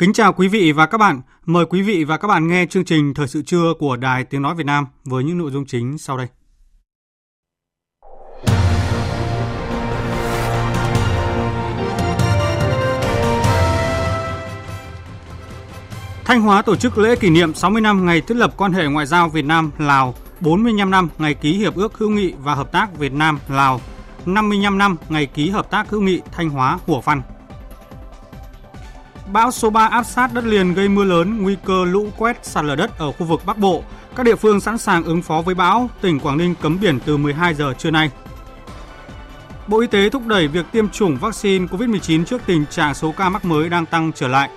Kính chào quý vị và các bạn. Mời quý vị và các bạn nghe chương trình Thời sự trưa của Đài Tiếng Nói Việt Nam với những nội dung chính sau đây. Thanh Hóa tổ chức lễ kỷ niệm 60 năm ngày thiết lập quan hệ ngoại giao Việt Nam Lào, 45 năm ngày ký hiệp ước hữu nghị và hợp tác Việt Nam Lào, 55 năm ngày ký hợp tác hữu nghị Thanh Hóa Hủa Phăn. Bão số 3 áp sát đất liền gây mưa lớn, nguy cơ lũ quét sạt lở đất ở khu vực Bắc Bộ. Các địa phương sẵn sàng ứng phó với bão, tỉnh Quảng Ninh cấm biển từ 12 giờ trưa nay. Bộ Y tế thúc đẩy việc tiêm chủng vaccine COVID-19 trước tình trạng số ca mắc mới đang tăng trở lại.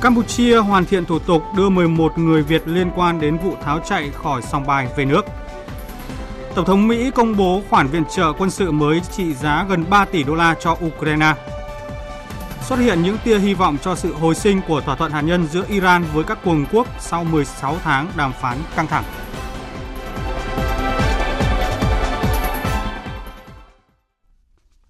Campuchia hoàn thiện thủ tục đưa 11 người Việt liên quan đến vụ tháo chạy khỏi sòng bài về nước. Tổng thống Mỹ công bố khoản viện trợ quân sự mới trị giá gần 3 tỷ đô la cho Ukraine xuất hiện những tia hy vọng cho sự hồi sinh của thỏa thuận hạt nhân giữa Iran với các cường quốc sau 16 tháng đàm phán căng thẳng.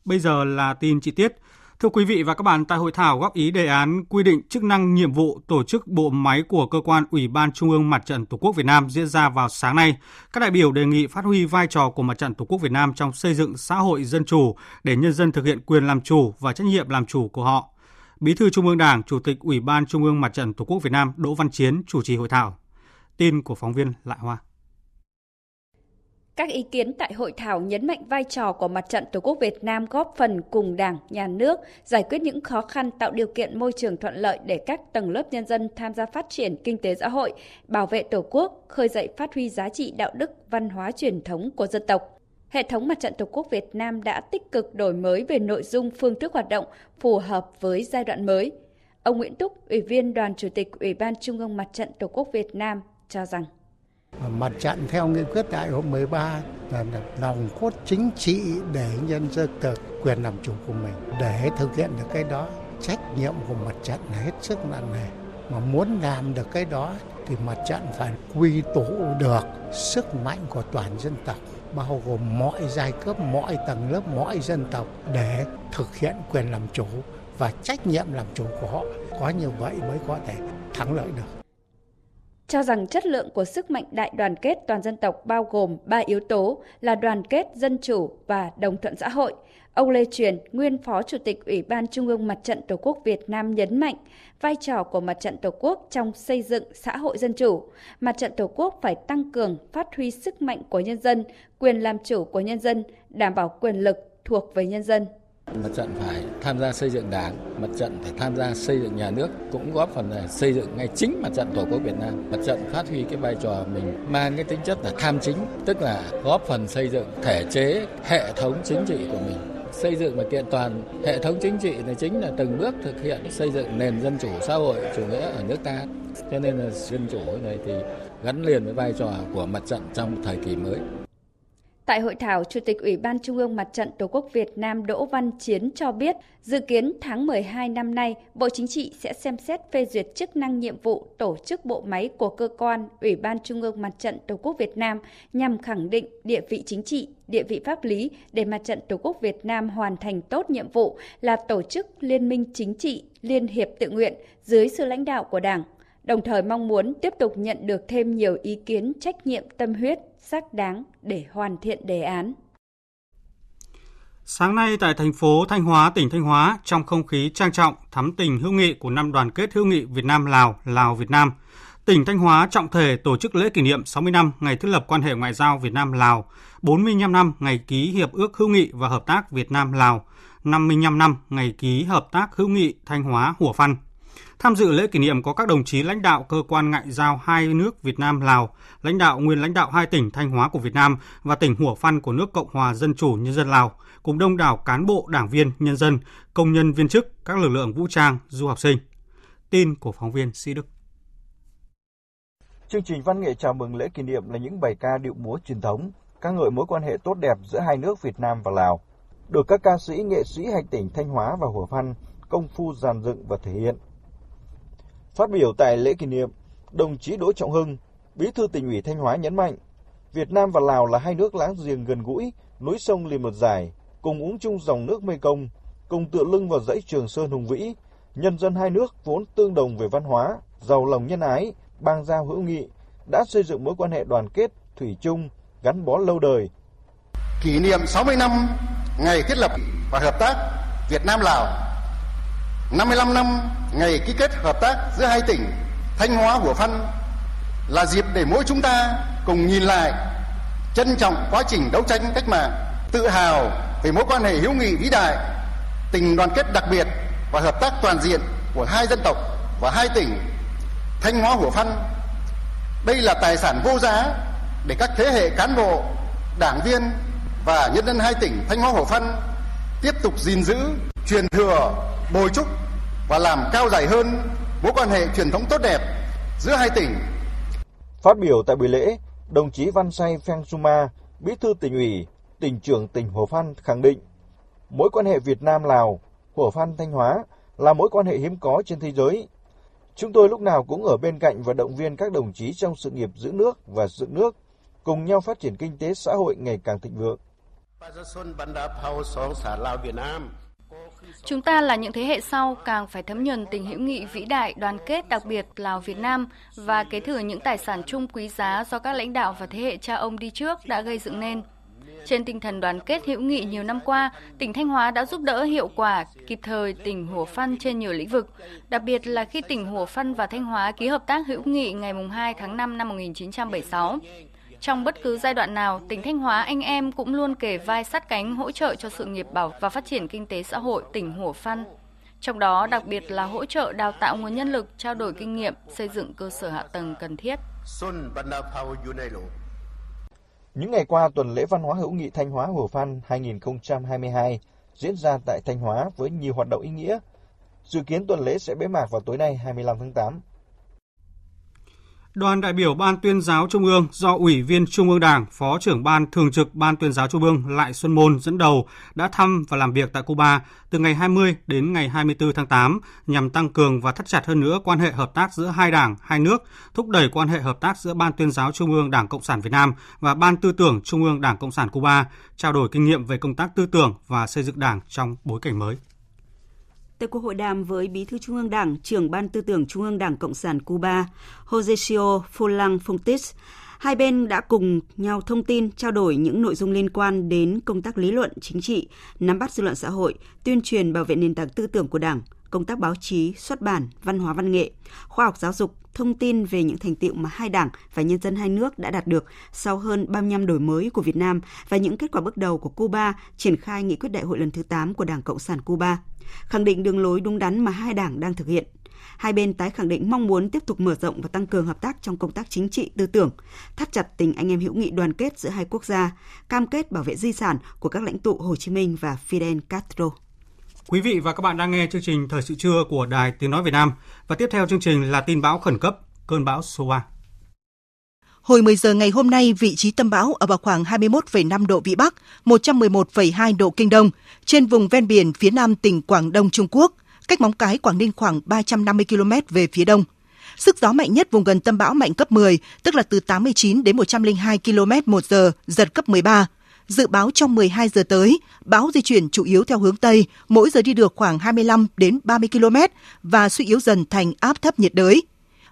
Bây giờ là tin chi tiết. Thưa quý vị và các bạn, tại hội thảo góp ý đề án quy định chức năng nhiệm vụ tổ chức bộ máy của cơ quan Ủy ban Trung ương Mặt trận Tổ quốc Việt Nam diễn ra vào sáng nay, các đại biểu đề nghị phát huy vai trò của Mặt trận Tổ quốc Việt Nam trong xây dựng xã hội dân chủ để nhân dân thực hiện quyền làm chủ và trách nhiệm làm chủ của họ. Bí thư Trung ương Đảng, Chủ tịch Ủy ban Trung ương Mặt trận Tổ quốc Việt Nam Đỗ Văn Chiến chủ trì hội thảo. Tin của phóng viên Lại Hoa. Các ý kiến tại hội thảo nhấn mạnh vai trò của Mặt trận Tổ quốc Việt Nam góp phần cùng Đảng, Nhà nước giải quyết những khó khăn tạo điều kiện môi trường thuận lợi để các tầng lớp nhân dân tham gia phát triển kinh tế xã hội, bảo vệ Tổ quốc, khơi dậy phát huy giá trị đạo đức, văn hóa truyền thống của dân tộc. Hệ thống Mặt trận Tổ quốc Việt Nam đã tích cực đổi mới về nội dung phương thức hoạt động phù hợp với giai đoạn mới. Ông Nguyễn Túc, Ủy viên Đoàn Chủ tịch Ủy ban Trung ương Mặt trận Tổ quốc Việt Nam cho rằng Ờ, mặt trận theo nghị quyết đại hội 13 là lòng cốt chính trị để nhân dân được quyền làm chủ của mình. Để thực hiện được cái đó, trách nhiệm của mặt trận là hết sức nặng nề. Mà muốn làm được cái đó thì mặt trận phải quy tụ được sức mạnh của toàn dân tộc bao gồm mọi giai cấp, mọi tầng lớp, mọi dân tộc để thực hiện quyền làm chủ và trách nhiệm làm chủ của họ. Có như vậy mới có thể thắng lợi được cho rằng chất lượng của sức mạnh đại đoàn kết toàn dân tộc bao gồm ba yếu tố là đoàn kết, dân chủ và đồng thuận xã hội. Ông Lê Truyền, nguyên Phó Chủ tịch Ủy ban Trung ương Mặt trận Tổ quốc Việt Nam nhấn mạnh vai trò của Mặt trận Tổ quốc trong xây dựng xã hội dân chủ. Mặt trận Tổ quốc phải tăng cường, phát huy sức mạnh của nhân dân, quyền làm chủ của nhân dân, đảm bảo quyền lực thuộc về nhân dân. Mặt trận phải tham gia xây dựng đảng, mặt trận phải tham gia xây dựng nhà nước, cũng góp phần là xây dựng ngay chính mặt trận Tổ quốc Việt Nam. Mặt trận phát huy cái vai trò mình mang cái tính chất là tham chính, tức là góp phần xây dựng thể chế, hệ thống chính trị của mình. Xây dựng và kiện toàn hệ thống chính trị là chính là từng bước thực hiện xây dựng nền dân chủ xã hội chủ nghĩa ở nước ta. Cho nên là dân chủ này thì gắn liền với vai trò của mặt trận trong thời kỳ mới. Tại hội thảo, Chủ tịch Ủy ban Trung ương Mặt trận Tổ quốc Việt Nam Đỗ Văn Chiến cho biết, dự kiến tháng 12 năm nay, Bộ Chính trị sẽ xem xét phê duyệt chức năng nhiệm vụ tổ chức bộ máy của cơ quan Ủy ban Trung ương Mặt trận Tổ quốc Việt Nam nhằm khẳng định địa vị chính trị, địa vị pháp lý để Mặt trận Tổ quốc Việt Nam hoàn thành tốt nhiệm vụ là tổ chức liên minh chính trị, liên hiệp tự nguyện dưới sự lãnh đạo của Đảng, đồng thời mong muốn tiếp tục nhận được thêm nhiều ý kiến trách nhiệm tâm huyết xác đáng để hoàn thiện đề án. Sáng nay tại thành phố Thanh Hóa, tỉnh Thanh Hóa, trong không khí trang trọng, thắm tình hữu nghị của năm đoàn kết hữu nghị Việt Nam Lào, Lào Việt Nam, tỉnh Thanh Hóa trọng thể tổ chức lễ kỷ niệm 60 năm ngày thiết lập quan hệ ngoại giao Việt Nam Lào 45 năm ngày ký Hiệp ước hữu nghị và hợp tác Việt Nam-Lào, 55 năm ngày ký Hợp tác hữu nghị Thanh Hóa Hủa Phăn. Tham dự lễ kỷ niệm có các đồng chí lãnh đạo cơ quan ngoại giao hai nước Việt Nam Lào, lãnh đạo nguyên lãnh đạo hai tỉnh Thanh Hóa của Việt Nam và tỉnh Hủa Phăn của nước Cộng hòa Dân chủ Nhân dân Lào, cùng đông đảo cán bộ, đảng viên, nhân dân, công nhân viên chức, các lực lượng vũ trang, du học sinh. Tin của phóng viên Sĩ Đức. Chương trình văn nghệ chào mừng lễ kỷ niệm là những bài ca điệu múa truyền thống, ca ngợi mối quan hệ tốt đẹp giữa hai nước Việt Nam và Lào, được các ca sĩ, nghệ sĩ hai tỉnh Thanh Hóa và Hủa Phăn công phu dàn dựng và thể hiện. Phát biểu tại lễ kỷ niệm, đồng chí Đỗ Trọng Hưng, Bí thư tỉnh ủy Thanh Hóa nhấn mạnh, Việt Nam và Lào là hai nước láng giềng gần gũi, núi sông liền một dài, cùng uống chung dòng nước Mekong, cùng tựa lưng vào dãy Trường Sơn hùng vĩ, nhân dân hai nước vốn tương đồng về văn hóa, giàu lòng nhân ái, bang giao hữu nghị, đã xây dựng mối quan hệ đoàn kết, thủy chung, gắn bó lâu đời. Kỷ niệm 60 năm ngày thiết lập và hợp tác Việt Nam Lào 55 năm ngày ký kết hợp tác giữa hai tỉnh Thanh Hóa Hủa Phăn là dịp để mỗi chúng ta cùng nhìn lại trân trọng quá trình đấu tranh cách mạng, tự hào về mối quan hệ hữu nghị vĩ đại, tình đoàn kết đặc biệt và hợp tác toàn diện của hai dân tộc và hai tỉnh Thanh Hóa Hủa Phăn. Đây là tài sản vô giá để các thế hệ cán bộ, đảng viên và nhân dân hai tỉnh Thanh Hóa Hủa Phăn tiếp tục gìn giữ, truyền thừa, bồi trúc và làm cao dài hơn mối quan hệ truyền thống tốt đẹp giữa hai tỉnh. Phát biểu tại buổi lễ, đồng chí Văn Say Pheng Suma, Bí thư tỉnh ủy, tỉnh trưởng tỉnh Hồ Phan khẳng định mối quan hệ Việt Nam Lào, Hồ Phan Thanh Hóa là mối quan hệ hiếm có trên thế giới. Chúng tôi lúc nào cũng ở bên cạnh và động viên các đồng chí trong sự nghiệp giữ nước và dựng nước, cùng nhau phát triển kinh tế xã hội ngày càng thịnh vượng. Chúng ta là những thế hệ sau càng phải thấm nhuần tình hữu nghị vĩ đại, đoàn kết đặc biệt Lào Việt Nam và kế thừa những tài sản chung quý giá do các lãnh đạo và thế hệ cha ông đi trước đã gây dựng nên. Trên tinh thần đoàn kết hữu nghị nhiều năm qua, tỉnh Thanh Hóa đã giúp đỡ hiệu quả, kịp thời tỉnh Hủa Phăn trên nhiều lĩnh vực, đặc biệt là khi tỉnh Hủa Phăn và Thanh Hóa ký hợp tác hữu nghị ngày 2 tháng 5 năm 1976. Trong bất cứ giai đoạn nào, tỉnh Thanh Hóa anh em cũng luôn kề vai sát cánh hỗ trợ cho sự nghiệp bảo và phát triển kinh tế xã hội tỉnh Hủa Phăn. Trong đó đặc biệt là hỗ trợ đào tạo nguồn nhân lực, trao đổi kinh nghiệm, xây dựng cơ sở hạ tầng cần thiết. Những ngày qua, tuần lễ văn hóa hữu nghị Thanh Hóa Hủa Phan 2022 diễn ra tại Thanh Hóa với nhiều hoạt động ý nghĩa. Dự kiến tuần lễ sẽ bế mạc vào tối nay 25 tháng 8. Đoàn đại biểu Ban tuyên giáo Trung ương do Ủy viên Trung ương Đảng, Phó trưởng Ban Thường trực Ban tuyên giáo Trung ương Lại Xuân Môn dẫn đầu đã thăm và làm việc tại Cuba từ ngày 20 đến ngày 24 tháng 8 nhằm tăng cường và thắt chặt hơn nữa quan hệ hợp tác giữa hai đảng, hai nước, thúc đẩy quan hệ hợp tác giữa Ban tuyên giáo Trung ương Đảng Cộng sản Việt Nam và Ban tư tưởng Trung ương Đảng Cộng sản Cuba, trao đổi kinh nghiệm về công tác tư tưởng và xây dựng đảng trong bối cảnh mới. Tại cuộc hội đàm với Bí thư Trung ương Đảng, trưởng Ban Tư tưởng Trung ương Đảng Cộng sản Cuba, Josesio Fulang Fontis, hai bên đã cùng nhau thông tin, trao đổi những nội dung liên quan đến công tác lý luận chính trị, nắm bắt dư luận xã hội, tuyên truyền bảo vệ nền tảng tư tưởng của Đảng, công tác báo chí, xuất bản, văn hóa văn nghệ, khoa học giáo dục, thông tin về những thành tiệu mà hai đảng và nhân dân hai nước đã đạt được sau hơn 35 đổi mới của Việt Nam và những kết quả bước đầu của Cuba triển khai nghị quyết đại hội lần thứ 8 của Đảng Cộng sản Cuba, khẳng định đường lối đúng đắn mà hai đảng đang thực hiện. Hai bên tái khẳng định mong muốn tiếp tục mở rộng và tăng cường hợp tác trong công tác chính trị tư tưởng, thắt chặt tình anh em hữu nghị đoàn kết giữa hai quốc gia, cam kết bảo vệ di sản của các lãnh tụ Hồ Chí Minh và Fidel Castro. Quý vị và các bạn đang nghe chương trình Thời sự trưa của Đài Tiếng Nói Việt Nam và tiếp theo chương trình là tin bão khẩn cấp, cơn bão số 3. Hồi 10 giờ ngày hôm nay, vị trí tâm bão ở vào khoảng 21,5 độ Vĩ Bắc, 111,2 độ Kinh Đông, trên vùng ven biển phía nam tỉnh Quảng Đông Trung Quốc, cách Móng Cái, Quảng Ninh khoảng 350 km về phía đông. Sức gió mạnh nhất vùng gần tâm bão mạnh cấp 10, tức là từ 89 đến 102 km một giờ, giật cấp 13. Dự báo trong 12 giờ tới, bão di chuyển chủ yếu theo hướng Tây, mỗi giờ đi được khoảng 25 đến 30 km và suy yếu dần thành áp thấp nhiệt đới.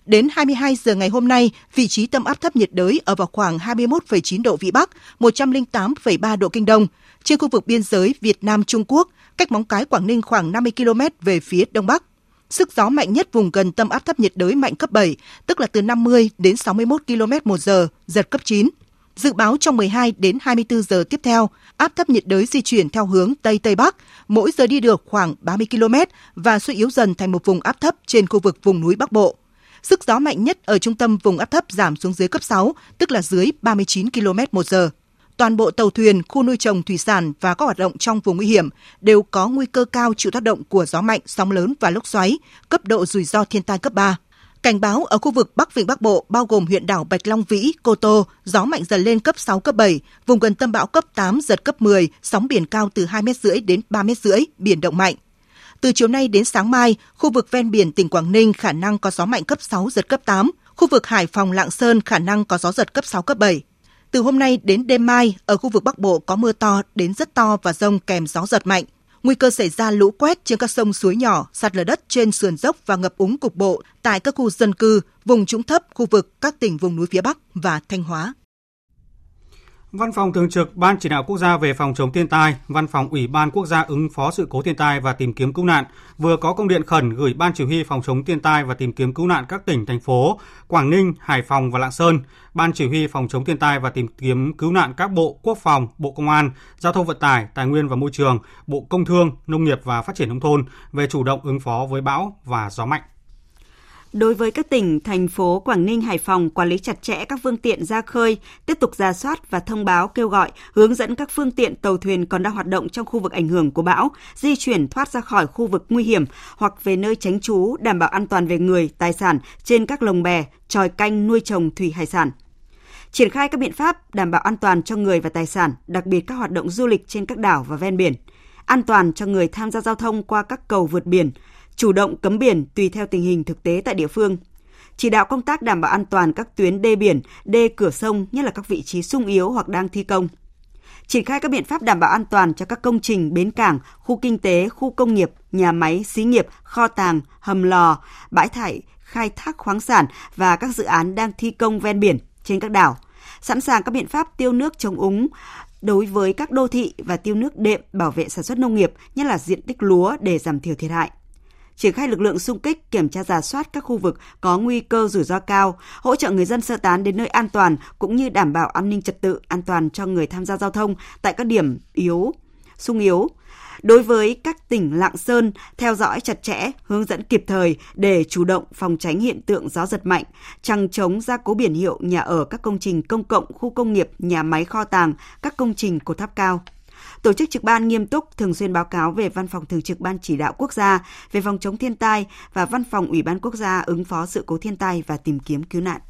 Đến 22 giờ ngày hôm nay, vị trí tâm áp thấp nhiệt đới ở vào khoảng 21,9 độ Vĩ Bắc, 108,3 độ Kinh Đông, trên khu vực biên giới Việt Nam-Trung Quốc, cách Móng Cái Quảng Ninh khoảng 50 km về phía Đông Bắc. Sức gió mạnh nhất vùng gần tâm áp thấp nhiệt đới mạnh cấp 7, tức là từ 50 đến 61 km một giờ, giật cấp 9. Dự báo trong 12 đến 24 giờ tiếp theo, áp thấp nhiệt đới di chuyển theo hướng Tây Tây Bắc, mỗi giờ đi được khoảng 30 km và suy yếu dần thành một vùng áp thấp trên khu vực vùng núi Bắc Bộ. Sức gió mạnh nhất ở trung tâm vùng áp thấp giảm xuống dưới cấp 6, tức là dưới 39 km một giờ. Toàn bộ tàu thuyền, khu nuôi trồng thủy sản và các hoạt động trong vùng nguy hiểm đều có nguy cơ cao chịu tác động của gió mạnh, sóng lớn và lốc xoáy, cấp độ rủi ro thiên tai cấp 3. Cảnh báo ở khu vực Bắc Vịnh Bắc Bộ bao gồm huyện đảo Bạch Long Vĩ, Cô Tô, gió mạnh dần lên cấp 6, cấp 7, vùng gần tâm bão cấp 8, giật cấp 10, sóng biển cao từ 2 m rưỡi đến 3 m rưỡi, biển động mạnh. Từ chiều nay đến sáng mai, khu vực ven biển tỉnh Quảng Ninh khả năng có gió mạnh cấp 6, giật cấp 8, khu vực Hải Phòng, Lạng Sơn khả năng có gió giật cấp 6, cấp 7. Từ hôm nay đến đêm mai, ở khu vực Bắc Bộ có mưa to đến rất to và rông kèm gió giật mạnh. Nguy cơ xảy ra lũ quét trên các sông suối nhỏ, sạt lở đất trên sườn dốc và ngập úng cục bộ tại các khu dân cư, vùng trũng thấp, khu vực các tỉnh vùng núi phía Bắc và Thanh Hóa. Văn phòng Thường trực Ban Chỉ đạo Quốc gia về phòng chống thiên tai, Văn phòng Ủy ban Quốc gia ứng phó sự cố thiên tai và tìm kiếm cứu nạn vừa có công điện khẩn gửi Ban Chỉ huy phòng chống thiên tai và tìm kiếm cứu nạn các tỉnh, thành phố Quảng Ninh, Hải Phòng và Lạng Sơn, Ban Chỉ huy phòng chống thiên tai và tìm kiếm cứu nạn các bộ Quốc phòng, Bộ Công an, Giao thông vận tải, Tài nguyên và Môi trường, Bộ Công thương, Nông nghiệp và Phát triển nông thôn về chủ động ứng phó với bão và gió mạnh. Đối với các tỉnh, thành phố Quảng Ninh, Hải Phòng quản lý chặt chẽ các phương tiện ra khơi, tiếp tục ra soát và thông báo kêu gọi, hướng dẫn các phương tiện tàu thuyền còn đang hoạt động trong khu vực ảnh hưởng của bão, di chuyển thoát ra khỏi khu vực nguy hiểm hoặc về nơi tránh trú, đảm bảo an toàn về người, tài sản trên các lồng bè, tròi canh nuôi trồng thủy hải sản. Triển khai các biện pháp đảm bảo an toàn cho người và tài sản, đặc biệt các hoạt động du lịch trên các đảo và ven biển, an toàn cho người tham gia giao thông qua các cầu vượt biển, chủ động cấm biển tùy theo tình hình thực tế tại địa phương. Chỉ đạo công tác đảm bảo an toàn các tuyến đê biển, đê cửa sông, nhất là các vị trí sung yếu hoặc đang thi công. Triển khai các biện pháp đảm bảo an toàn cho các công trình, bến cảng, khu kinh tế, khu công nghiệp, nhà máy, xí nghiệp, kho tàng, hầm lò, bãi thải, khai thác khoáng sản và các dự án đang thi công ven biển trên các đảo. Sẵn sàng các biện pháp tiêu nước chống úng, đối với các đô thị và tiêu nước đệm bảo vệ sản xuất nông nghiệp, nhất là diện tích lúa để giảm thiểu thiệt hại triển khai lực lượng xung kích kiểm tra giả soát các khu vực có nguy cơ rủi ro cao, hỗ trợ người dân sơ tán đến nơi an toàn cũng như đảm bảo an ninh trật tự, an toàn cho người tham gia giao thông tại các điểm yếu, sung yếu. Đối với các tỉnh Lạng Sơn, theo dõi chặt chẽ, hướng dẫn kịp thời để chủ động phòng tránh hiện tượng gió giật mạnh, trăng chống gia cố biển hiệu nhà ở các công trình công cộng, khu công nghiệp, nhà máy kho tàng, các công trình cột tháp cao tổ chức trực ban nghiêm túc thường xuyên báo cáo về Văn phòng Thường trực Ban Chỉ đạo Quốc gia về phòng chống thiên tai và Văn phòng Ủy ban Quốc gia ứng phó sự cố thiên tai và tìm kiếm cứu nạn.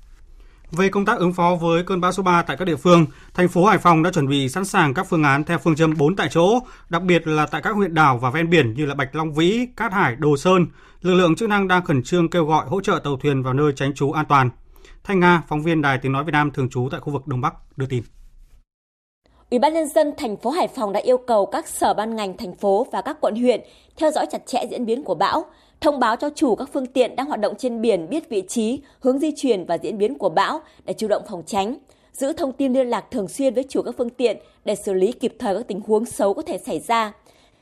Về công tác ứng phó với cơn bão số 3 tại các địa phương, thành phố Hải Phòng đã chuẩn bị sẵn sàng các phương án theo phương châm 4 tại chỗ, đặc biệt là tại các huyện đảo và ven biển như là Bạch Long Vĩ, Cát Hải, Đồ Sơn. Lực lượng chức năng đang khẩn trương kêu gọi hỗ trợ tàu thuyền vào nơi tránh trú an toàn. Thanh Nga, phóng viên Đài Tiếng nói Việt Nam thường trú tại khu vực Đông Bắc đưa tin. Ủy ban nhân dân thành phố Hải Phòng đã yêu cầu các sở ban ngành thành phố và các quận huyện theo dõi chặt chẽ diễn biến của bão, thông báo cho chủ các phương tiện đang hoạt động trên biển biết vị trí, hướng di chuyển và diễn biến của bão để chủ động phòng tránh, giữ thông tin liên lạc thường xuyên với chủ các phương tiện để xử lý kịp thời các tình huống xấu có thể xảy ra,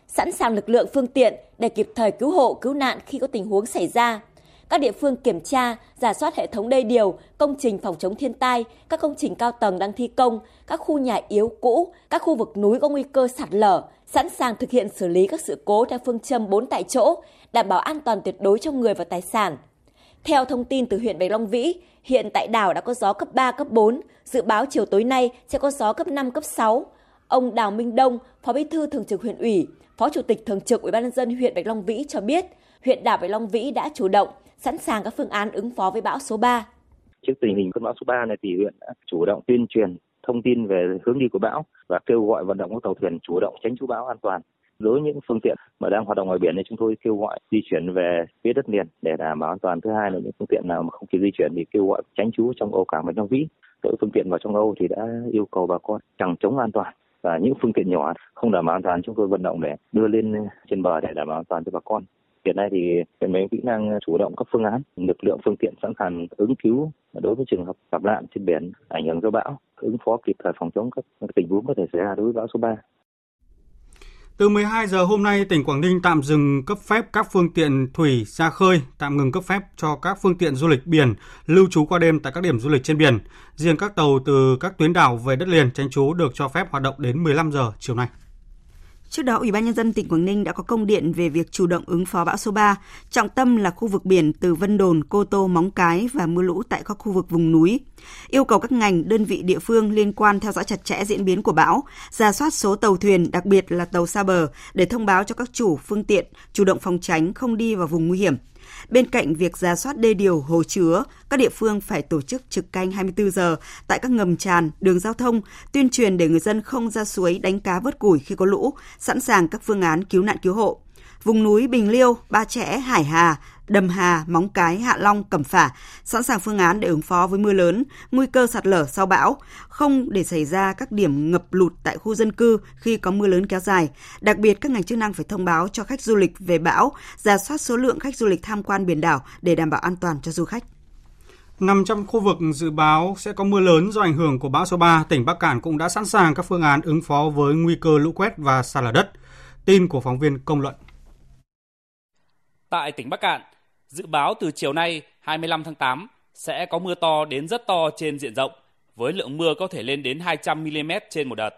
sẵn sàng lực lượng phương tiện để kịp thời cứu hộ, cứu nạn khi có tình huống xảy ra các địa phương kiểm tra, giả soát hệ thống đê điều, công trình phòng chống thiên tai, các công trình cao tầng đang thi công, các khu nhà yếu cũ, các khu vực núi có nguy cơ sạt lở, sẵn sàng thực hiện xử lý các sự cố theo phương châm 4 tại chỗ, đảm bảo an toàn tuyệt đối cho người và tài sản. Theo thông tin từ huyện Bạch Long Vĩ, hiện tại đảo đã có gió cấp 3, cấp 4, dự báo chiều tối nay sẽ có gió cấp 5, cấp 6. Ông Đào Minh Đông, Phó Bí thư Thường trực huyện ủy, Phó Chủ tịch Thường trực Ủy ban nhân dân huyện Bạch Long Vĩ cho biết, huyện đảo Bạch Long Vĩ đã chủ động sẵn sàng các phương án ứng phó với bão số 3. Trước tình hình cơn bão số 3 này thì huyện đã chủ động tuyên truyền thông tin về hướng đi của bão và kêu gọi vận động các tàu thuyền chủ động tránh trú bão an toàn. Đối với những phương tiện mà đang hoạt động ngoài biển thì chúng tôi kêu gọi di chuyển về phía đất liền để đảm bảo an toàn. Thứ hai là những phương tiện nào mà không kịp di chuyển thì kêu gọi tránh trú trong âu cảng và trong Vĩ. Đối phương tiện vào trong âu thì đã yêu cầu bà con chẳng chống an toàn và những phương tiện nhỏ không đảm bảo an toàn chúng tôi vận động để đưa lên trên bờ để đảm bảo an toàn cho bà con. Hiện nay thì huyện Mê Kỹ năng chủ động các phương án, lực lượng phương tiện sẵn sàng ứng cứu đối với trường hợp gặp nạn trên biển ảnh hưởng do bão, ứng phó kịp thời phòng chống các tình huống có thể xảy ra đối với bão số 3. Từ 12 giờ hôm nay, tỉnh Quảng Ninh tạm dừng cấp phép các phương tiện thủy ra khơi, tạm ngừng cấp phép cho các phương tiện du lịch biển lưu trú qua đêm tại các điểm du lịch trên biển. Riêng các tàu từ các tuyến đảo về đất liền tránh trú được cho phép hoạt động đến 15 giờ chiều nay. Trước đó, Ủy ban nhân dân tỉnh Quảng Ninh đã có công điện về việc chủ động ứng phó bão số 3, trọng tâm là khu vực biển từ Vân Đồn, Cô Tô, Móng Cái và mưa lũ tại các khu vực vùng núi. Yêu cầu các ngành, đơn vị địa phương liên quan theo dõi chặt chẽ diễn biến của bão, ra soát số tàu thuyền, đặc biệt là tàu xa bờ để thông báo cho các chủ phương tiện chủ động phòng tránh không đi vào vùng nguy hiểm. Bên cạnh việc ra soát đê điều, hồ chứa, các địa phương phải tổ chức trực canh 24 giờ tại các ngầm tràn, đường giao thông, tuyên truyền để người dân không ra suối đánh cá vớt củi khi có lũ, sẵn sàng các phương án cứu nạn cứu hộ. Vùng núi Bình Liêu, Ba Chẽ, Hải Hà, Đầm Hà, Móng Cái, Hạ Long, Cẩm Phả sẵn sàng phương án để ứng phó với mưa lớn, nguy cơ sạt lở sau bão, không để xảy ra các điểm ngập lụt tại khu dân cư khi có mưa lớn kéo dài. Đặc biệt các ngành chức năng phải thông báo cho khách du lịch về bão, ra soát số lượng khách du lịch tham quan biển đảo để đảm bảo an toàn cho du khách. Nằm trong khu vực dự báo sẽ có mưa lớn do ảnh hưởng của bão số 3, tỉnh Bắc Cạn cũng đã sẵn sàng các phương án ứng phó với nguy cơ lũ quét và sạt lở đất. Tin của phóng viên Công luận. Tại tỉnh Bắc Cạn, dự báo từ chiều nay 25 tháng 8 sẽ có mưa to đến rất to trên diện rộng, với lượng mưa có thể lên đến 200 mm trên một đợt.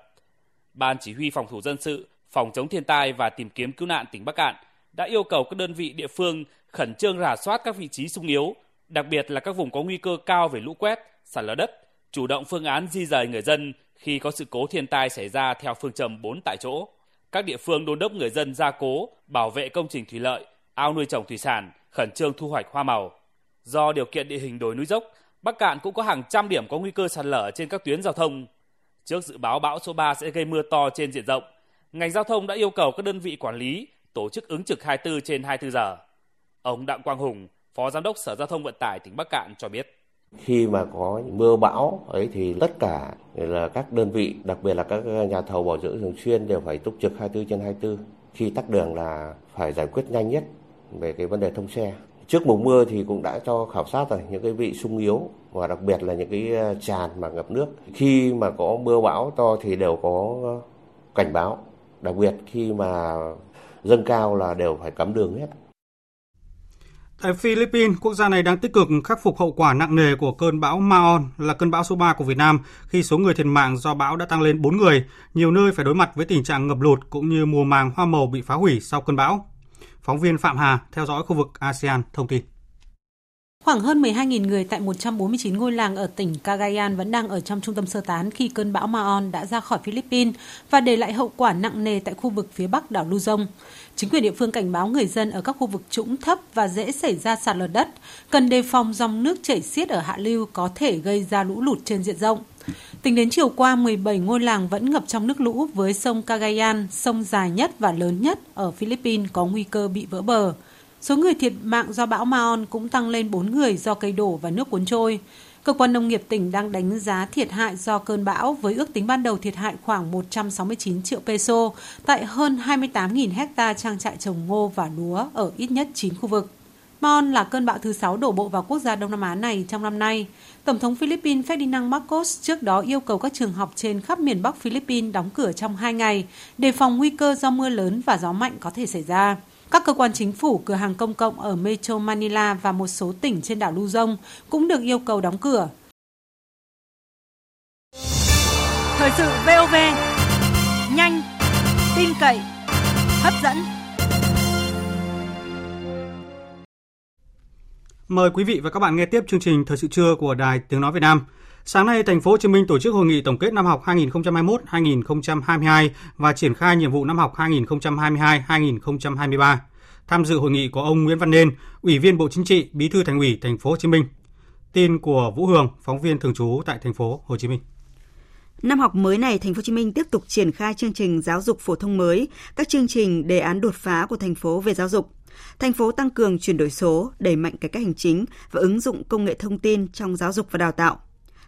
Ban chỉ huy phòng thủ dân sự, phòng chống thiên tai và tìm kiếm cứu nạn tỉnh Bắc Cạn đã yêu cầu các đơn vị địa phương khẩn trương rà soát các vị trí sung yếu, đặc biệt là các vùng có nguy cơ cao về lũ quét, sạt lở đất, chủ động phương án di rời người dân khi có sự cố thiên tai xảy ra theo phương châm 4 tại chỗ. Các địa phương đôn đốc người dân gia cố, bảo vệ công trình thủy lợi, ao nuôi trồng thủy sản, khẩn trương thu hoạch hoa màu. Do điều kiện địa hình đồi núi dốc, Bắc Cạn cũng có hàng trăm điểm có nguy cơ sạt lở trên các tuyến giao thông. Trước dự báo bão số 3 sẽ gây mưa to trên diện rộng, ngành giao thông đã yêu cầu các đơn vị quản lý tổ chức ứng trực 24 trên 24 giờ. Ông Đặng Quang Hùng, Phó Giám đốc Sở Giao thông Vận tải tỉnh Bắc Cạn cho biết. Khi mà có mưa bão ấy thì tất cả là các đơn vị, đặc biệt là các nhà thầu bảo dưỡng thường xuyên đều phải túc trực 24 trên 24. Khi tắc đường là phải giải quyết nhanh nhất về cái vấn đề thông xe. Trước mùa mưa thì cũng đã cho khảo sát rồi những cái vị sung yếu và đặc biệt là những cái ờ, tràn mà ngập nước. Khi mà có mưa bão to thì đều có cảnh báo. Đặc biệt khi mà dâng cao là đều phải cấm đường hết. Tại Philippines, quốc gia này đang tích cực khắc phục hậu quả nặng nề của cơn bão Maon là cơn bão số 3 của Việt Nam khi số người thiệt mạng do bão đã tăng lên 4 người, nhiều nơi phải đối mặt với tình trạng ngập lụt cũng như mùa màng hoa màu bị phá hủy sau cơn bão. Phóng viên Phạm Hà theo dõi khu vực ASEAN thông tin. Khoảng hơn 12.000 người tại 149 ngôi làng ở tỉnh Cagayan vẫn đang ở trong trung tâm sơ tán khi cơn bão Maon đã ra khỏi Philippines và để lại hậu quả nặng nề tại khu vực phía bắc đảo Luzon. Chính quyền địa phương cảnh báo người dân ở các khu vực trũng thấp và dễ xảy ra sạt lở đất, cần đề phòng dòng nước chảy xiết ở hạ lưu có thể gây ra lũ lụt trên diện rộng. Tính đến chiều qua, 17 ngôi làng vẫn ngập trong nước lũ với sông Cagayan, sông dài nhất và lớn nhất ở Philippines có nguy cơ bị vỡ bờ. Số người thiệt mạng do bão Maon cũng tăng lên 4 người do cây đổ và nước cuốn trôi. Cơ quan nông nghiệp tỉnh đang đánh giá thiệt hại do cơn bão với ước tính ban đầu thiệt hại khoảng 169 triệu peso tại hơn 28.000 hecta trang trại trồng ngô và lúa ở ít nhất 9 khu vực. Mon là cơn bão thứ 6 đổ bộ vào quốc gia Đông Nam Á này trong năm nay. Tổng thống Philippines Ferdinand Marcos trước đó yêu cầu các trường học trên khắp miền Bắc Philippines đóng cửa trong 2 ngày, đề phòng nguy cơ do mưa lớn và gió mạnh có thể xảy ra. Các cơ quan chính phủ, cửa hàng công cộng ở Metro Manila và một số tỉnh trên đảo Luzon cũng được yêu cầu đóng cửa. Thời sự VOV, nhanh, tin cậy, hấp dẫn. Mời quý vị và các bạn nghe tiếp chương trình Thời sự trưa của Đài Tiếng nói Việt Nam. Sáng nay, thành phố Hồ Chí Minh tổ chức hội nghị tổng kết năm học 2021-2022 và triển khai nhiệm vụ năm học 2022-2023. Tham dự hội nghị có ông Nguyễn Văn Nên, Ủy viên Bộ Chính trị, Bí thư Thành ủy Thành phố Hồ Chí Minh. Tin của Vũ Hường, phóng viên thường trú tại thành phố Hồ Chí Minh. Năm học mới này, Thành phố Hồ Chí Minh tiếp tục triển khai chương trình giáo dục phổ thông mới, các chương trình đề án đột phá của thành phố về giáo dục. Thành phố tăng cường chuyển đổi số, đẩy mạnh cải cách hành chính và ứng dụng công nghệ thông tin trong giáo dục và đào tạo.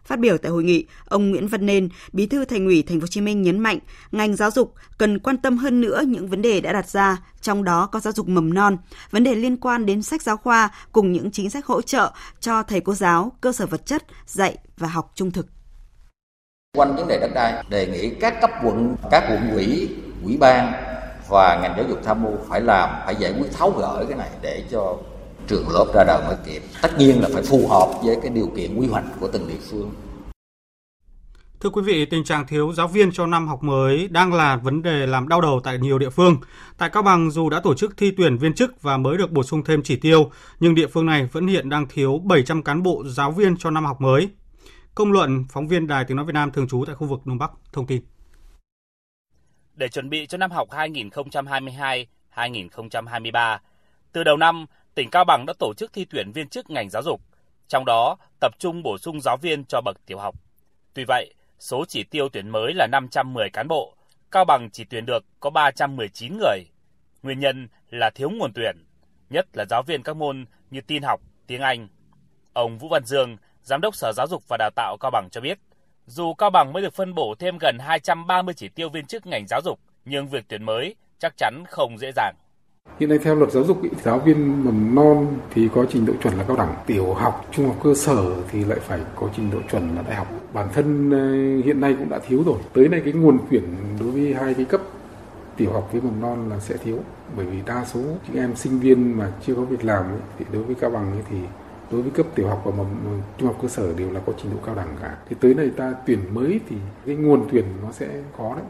Phát biểu tại hội nghị, ông Nguyễn Văn Nên, Bí thư Thành ủy Thành phố Hồ Chí Minh nhấn mạnh, ngành giáo dục cần quan tâm hơn nữa những vấn đề đã đặt ra, trong đó có giáo dục mầm non, vấn đề liên quan đến sách giáo khoa cùng những chính sách hỗ trợ cho thầy cô giáo, cơ sở vật chất, dạy và học trung thực. Quanh vấn đề đất đai, đề nghị các cấp quận, các quận ủy, ủy ban và ngành giáo dục tham mưu phải làm phải giải quyết tháo gỡ cái này để cho trường lớp ra đời mới kịp tất nhiên là phải phù hợp với cái điều kiện quy hoạch của từng địa phương Thưa quý vị, tình trạng thiếu giáo viên cho năm học mới đang là vấn đề làm đau đầu tại nhiều địa phương. Tại Cao Bằng, dù đã tổ chức thi tuyển viên chức và mới được bổ sung thêm chỉ tiêu, nhưng địa phương này vẫn hiện đang thiếu 700 cán bộ giáo viên cho năm học mới. Công luận, phóng viên Đài Tiếng Nói Việt Nam thường trú tại khu vực Đông Bắc, thông tin. Để chuẩn bị cho năm học 2022-2023, từ đầu năm, tỉnh Cao Bằng đã tổ chức thi tuyển viên chức ngành giáo dục, trong đó tập trung bổ sung giáo viên cho bậc tiểu học. Tuy vậy, số chỉ tiêu tuyển mới là 510 cán bộ, Cao Bằng chỉ tuyển được có 319 người. Nguyên nhân là thiếu nguồn tuyển, nhất là giáo viên các môn như tin học, tiếng Anh. Ông Vũ Văn Dương, Giám đốc Sở Giáo dục và Đào tạo Cao Bằng cho biết, dù Cao Bằng mới được phân bổ thêm gần 230 chỉ tiêu viên chức ngành giáo dục, nhưng việc tuyển mới chắc chắn không dễ dàng. Hiện nay theo luật giáo dục, giáo viên mầm non thì có trình độ chuẩn là cao đẳng, tiểu học, trung học cơ sở thì lại phải có trình độ chuẩn là đại học. Bản thân ờ, hiện nay cũng đã thiếu rồi. Tới nay cái nguồn tuyển đối với hai cái cấp tiểu học với mầm non là sẽ thiếu bởi vì đa số những em sinh viên mà chưa có việc làm ấy, thì đối với cao bằng ấy thì đối với cấp tiểu học và mầm trung học cơ sở đều là có trình độ cao đẳng cả thì tới này ta tuyển mới thì cái nguồn tuyển nó sẽ khó đấy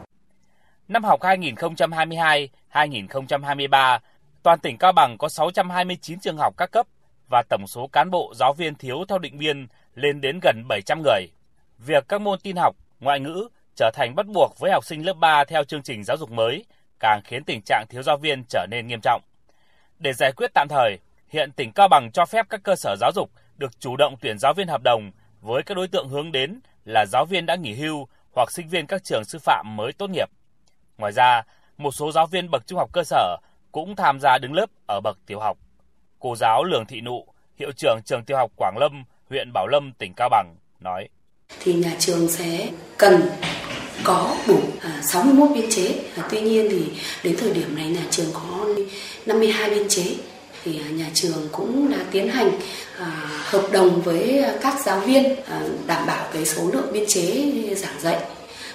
Năm học 2022-2023, toàn tỉnh Cao Bằng có 629 trường học các cấp và tổng số cán bộ giáo viên thiếu theo định biên lên đến gần 700 người. Việc các môn tin học, ngoại ngữ trở thành bắt buộc với học sinh lớp 3 theo chương trình giáo dục mới càng khiến tình trạng thiếu giáo viên trở nên nghiêm trọng. Để giải quyết tạm thời, hiện tỉnh Cao Bằng cho phép các cơ sở giáo dục được chủ động tuyển giáo viên hợp đồng với các đối tượng hướng đến là giáo viên đã nghỉ hưu hoặc sinh viên các trường sư phạm mới tốt nghiệp. Ngoài ra, một số giáo viên bậc trung học cơ sở cũng tham gia đứng lớp ở bậc tiểu học. Cô giáo Lường Thị Nụ, hiệu trưởng trường tiểu học Quảng Lâm, huyện Bảo Lâm, tỉnh Cao Bằng nói: Thì nhà trường sẽ cần có đủ à, 61 biên chế. À, tuy nhiên thì đến thời điểm này nhà trường có 52 biên chế thì nhà trường cũng đã tiến hành à, hợp đồng với các giáo viên à, đảm bảo cái số lượng biên chế giảng dạy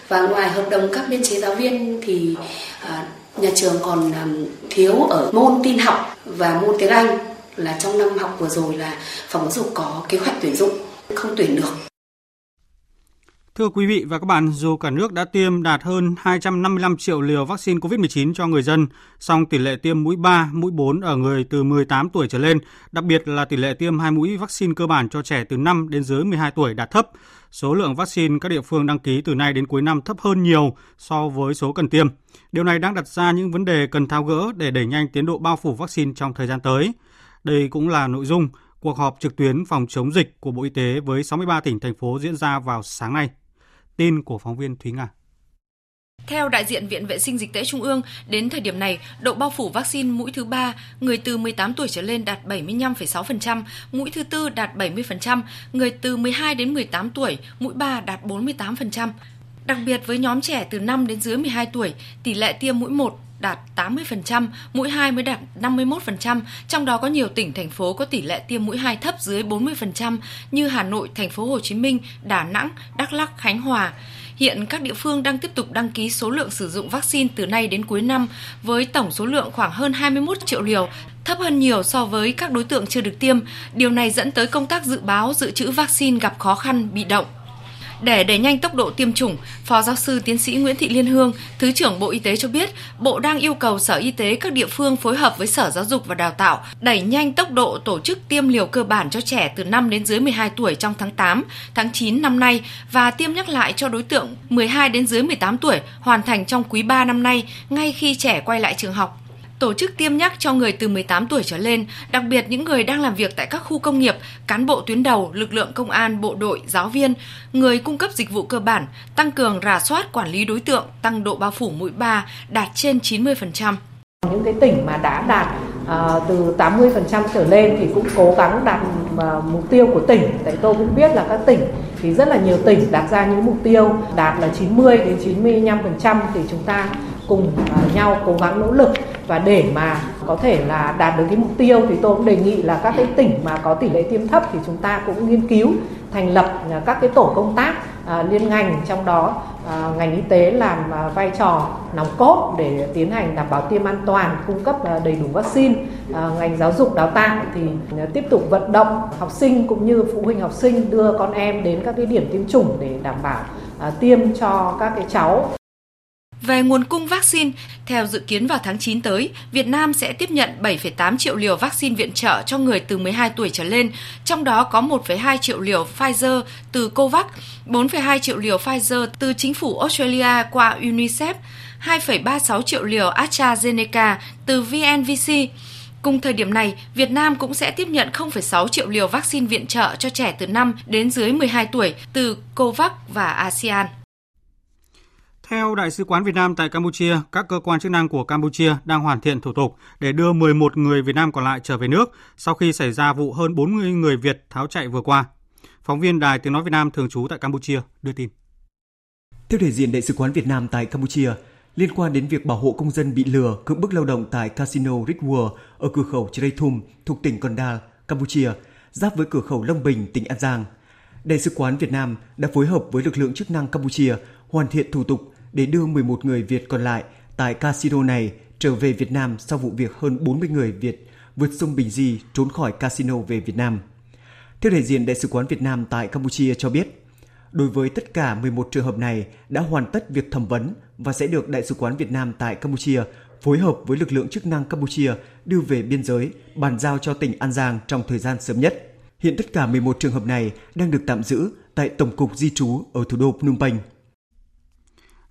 và ngoài hợp đồng các biên chế giáo viên thì à, nhà trường còn thiếu ở môn tin học và môn tiếng Anh là trong năm học vừa rồi là phòng giáo dục có kế hoạch tuyển dụng không tuyển được. Thưa quý vị và các bạn, dù cả nước đã tiêm đạt hơn 255 triệu liều vaccine COVID-19 cho người dân, song tỷ lệ tiêm mũi 3, mũi 4 ở người từ 18 tuổi trở lên, đặc biệt là tỷ lệ tiêm hai mũi vaccine cơ bản cho trẻ từ 5 đến dưới 12 tuổi đạt thấp. Số lượng vaccine các địa phương đăng ký từ nay đến cuối năm thấp hơn nhiều so với số cần tiêm. Điều này đang đặt ra những vấn đề cần tháo gỡ để đẩy nhanh tiến độ bao phủ vaccine trong thời gian tới. Đây cũng là nội dung cuộc họp trực tuyến phòng chống dịch của Bộ Y tế với 63 tỉnh thành phố diễn ra vào sáng nay. Tin của phóng viên Thúy Nga. Theo đại diện Viện Vệ sinh Dịch tễ Trung ương, đến thời điểm này, độ bao phủ vaccine mũi thứ 3, người từ 18 tuổi trở lên đạt 75,6%, mũi thứ tư đạt 70%, người từ 12 đến 18 tuổi, mũi 3 đạt 48%. Đặc biệt với nhóm trẻ từ 5 đến dưới 12 tuổi, tỷ lệ tiêm mũi 1 đạt 80%, mũi 2 mới đạt 51%, trong đó có nhiều tỉnh thành phố có tỷ lệ tiêm mũi 2 thấp dưới 40% như Hà Nội, thành phố Hồ Chí Minh, Đà Nẵng, Đắk Lắk, Khánh Hòa. Hiện các địa phương đang tiếp tục đăng ký số lượng sử dụng vaccine từ nay đến cuối năm với tổng số lượng khoảng hơn 21 triệu liều, thấp hơn nhiều so với các đối tượng chưa được tiêm. Điều này dẫn tới công tác dự báo dự trữ vaccine gặp khó khăn, bị động. Để đẩy nhanh tốc độ tiêm chủng, Phó giáo sư tiến sĩ Nguyễn Thị Liên Hương, Thứ trưởng Bộ Y tế cho biết, Bộ đang yêu cầu Sở Y tế các địa phương phối hợp với Sở Giáo dục và Đào tạo đẩy nhanh tốc độ tổ chức tiêm liều cơ bản cho trẻ từ 5 đến dưới 12 tuổi trong tháng 8, tháng 9 năm nay và tiêm nhắc lại cho đối tượng 12 đến dưới 18 tuổi hoàn thành trong quý 3 năm nay ngay khi trẻ quay lại trường học tổ chức tiêm nhắc cho người từ 18 tuổi trở lên, đặc biệt những người đang làm việc tại các khu công nghiệp, cán bộ tuyến đầu, lực lượng công an, bộ đội, giáo viên, người cung cấp dịch vụ cơ bản, tăng cường rà soát quản lý đối tượng, tăng độ bao phủ mũi 3 đạt trên 90%. Những cái tỉnh mà đã đạt uh, từ 80% trở lên thì cũng cố gắng đạt uh, mục tiêu của tỉnh. Tại tôi cũng biết là các tỉnh thì rất là nhiều tỉnh đặt ra những mục tiêu đạt là 90 đến 95% thì chúng ta cùng nhau cố gắng nỗ lực và để mà có thể là đạt được cái mục tiêu thì tôi cũng đề nghị là các cái tỉnh mà có tỷ lệ tiêm thấp thì chúng ta cũng nghiên cứu thành lập à, các cái tổ công tác à, liên ngành trong đó à, ngành y tế làm vai trò nòng cốt để tiến hành đảm bảo tiêm an toàn, cung cấp đầy đủ vaccine. Ngành giáo dục đào tạo thì tiếp tục vận động học sinh cũng như phụ huynh học sinh đưa con em đến các cái điểm tiêm chủng để đảm bảo tiêm cho các cái cháu. Về nguồn cung vaccine, theo dự kiến vào tháng 9 tới, Việt Nam sẽ tiếp nhận 7,8 triệu liều vaccine viện trợ cho người từ 12 tuổi trở lên, trong đó có 1,2 triệu liều Pfizer từ COVAX, 4,2 triệu liều Pfizer từ chính phủ Australia qua UNICEF, 2,36 triệu liều AstraZeneca từ VNVC. Cùng thời điểm này, Việt Nam cũng sẽ tiếp nhận 0,6 triệu liều vaccine viện trợ cho trẻ từ 5 đến dưới 12 tuổi từ COVAX và ASEAN. Theo Đại sứ quán Việt Nam tại Campuchia, các cơ quan chức năng của Campuchia đang hoàn thiện thủ tục để đưa 11 người Việt Nam còn lại trở về nước sau khi xảy ra vụ hơn 40 người Việt tháo chạy vừa qua. Phóng viên Đài Tiếng Nói Việt Nam thường trú tại Campuchia đưa tin. Theo đại diện Đại sứ quán Việt Nam tại Campuchia, liên quan đến việc bảo hộ công dân bị lừa cưỡng bức lao động tại Casino Rickworld ở cửa khẩu Chreitum thuộc tỉnh Kondal, Campuchia, giáp với cửa khẩu Long Bình, tỉnh An Giang. Đại sứ quán Việt Nam đã phối hợp với lực lượng chức năng Campuchia hoàn thiện thủ tục để đưa 11 người Việt còn lại tại casino này trở về Việt Nam sau vụ việc hơn 40 người Việt vượt sông Bình Di trốn khỏi casino về Việt Nam. Theo đại diện Đại sứ quán Việt Nam tại Campuchia cho biết, đối với tất cả 11 trường hợp này đã hoàn tất việc thẩm vấn và sẽ được Đại sứ quán Việt Nam tại Campuchia phối hợp với lực lượng chức năng Campuchia đưa về biên giới, bàn giao cho tỉnh An Giang trong thời gian sớm nhất. Hiện tất cả 11 trường hợp này đang được tạm giữ tại Tổng cục Di trú ở thủ đô Phnom Penh.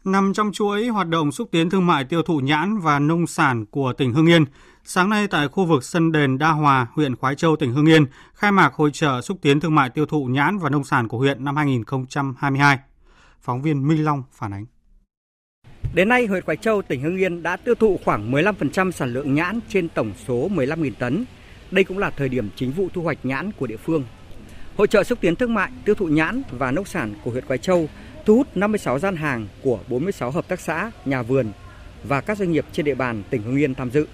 Nằm trong chuỗi hoạt động xúc tiến thương mại tiêu thụ nhãn và nông sản của tỉnh Hưng Yên, sáng nay tại khu vực sân đền Đa Hòa, huyện Khói Châu, tỉnh Hưng Yên, khai mạc hội trợ xúc tiến thương mại tiêu thụ nhãn và nông sản của huyện năm 2022. Phóng viên Minh Long phản ánh. Đến nay, huyện Khói Châu, tỉnh Hưng Yên đã tiêu thụ khoảng 15% sản lượng nhãn trên tổng số 15.000 tấn. Đây cũng là thời điểm chính vụ thu hoạch nhãn của địa phương. Hội trợ xúc tiến thương mại tiêu thụ nhãn và nông sản của huyện Khói Châu thu hút 56 gian hàng của 46 hợp tác xã, nhà vườn và các doanh nghiệp trên địa bàn tỉnh Hưng Yên tham dự.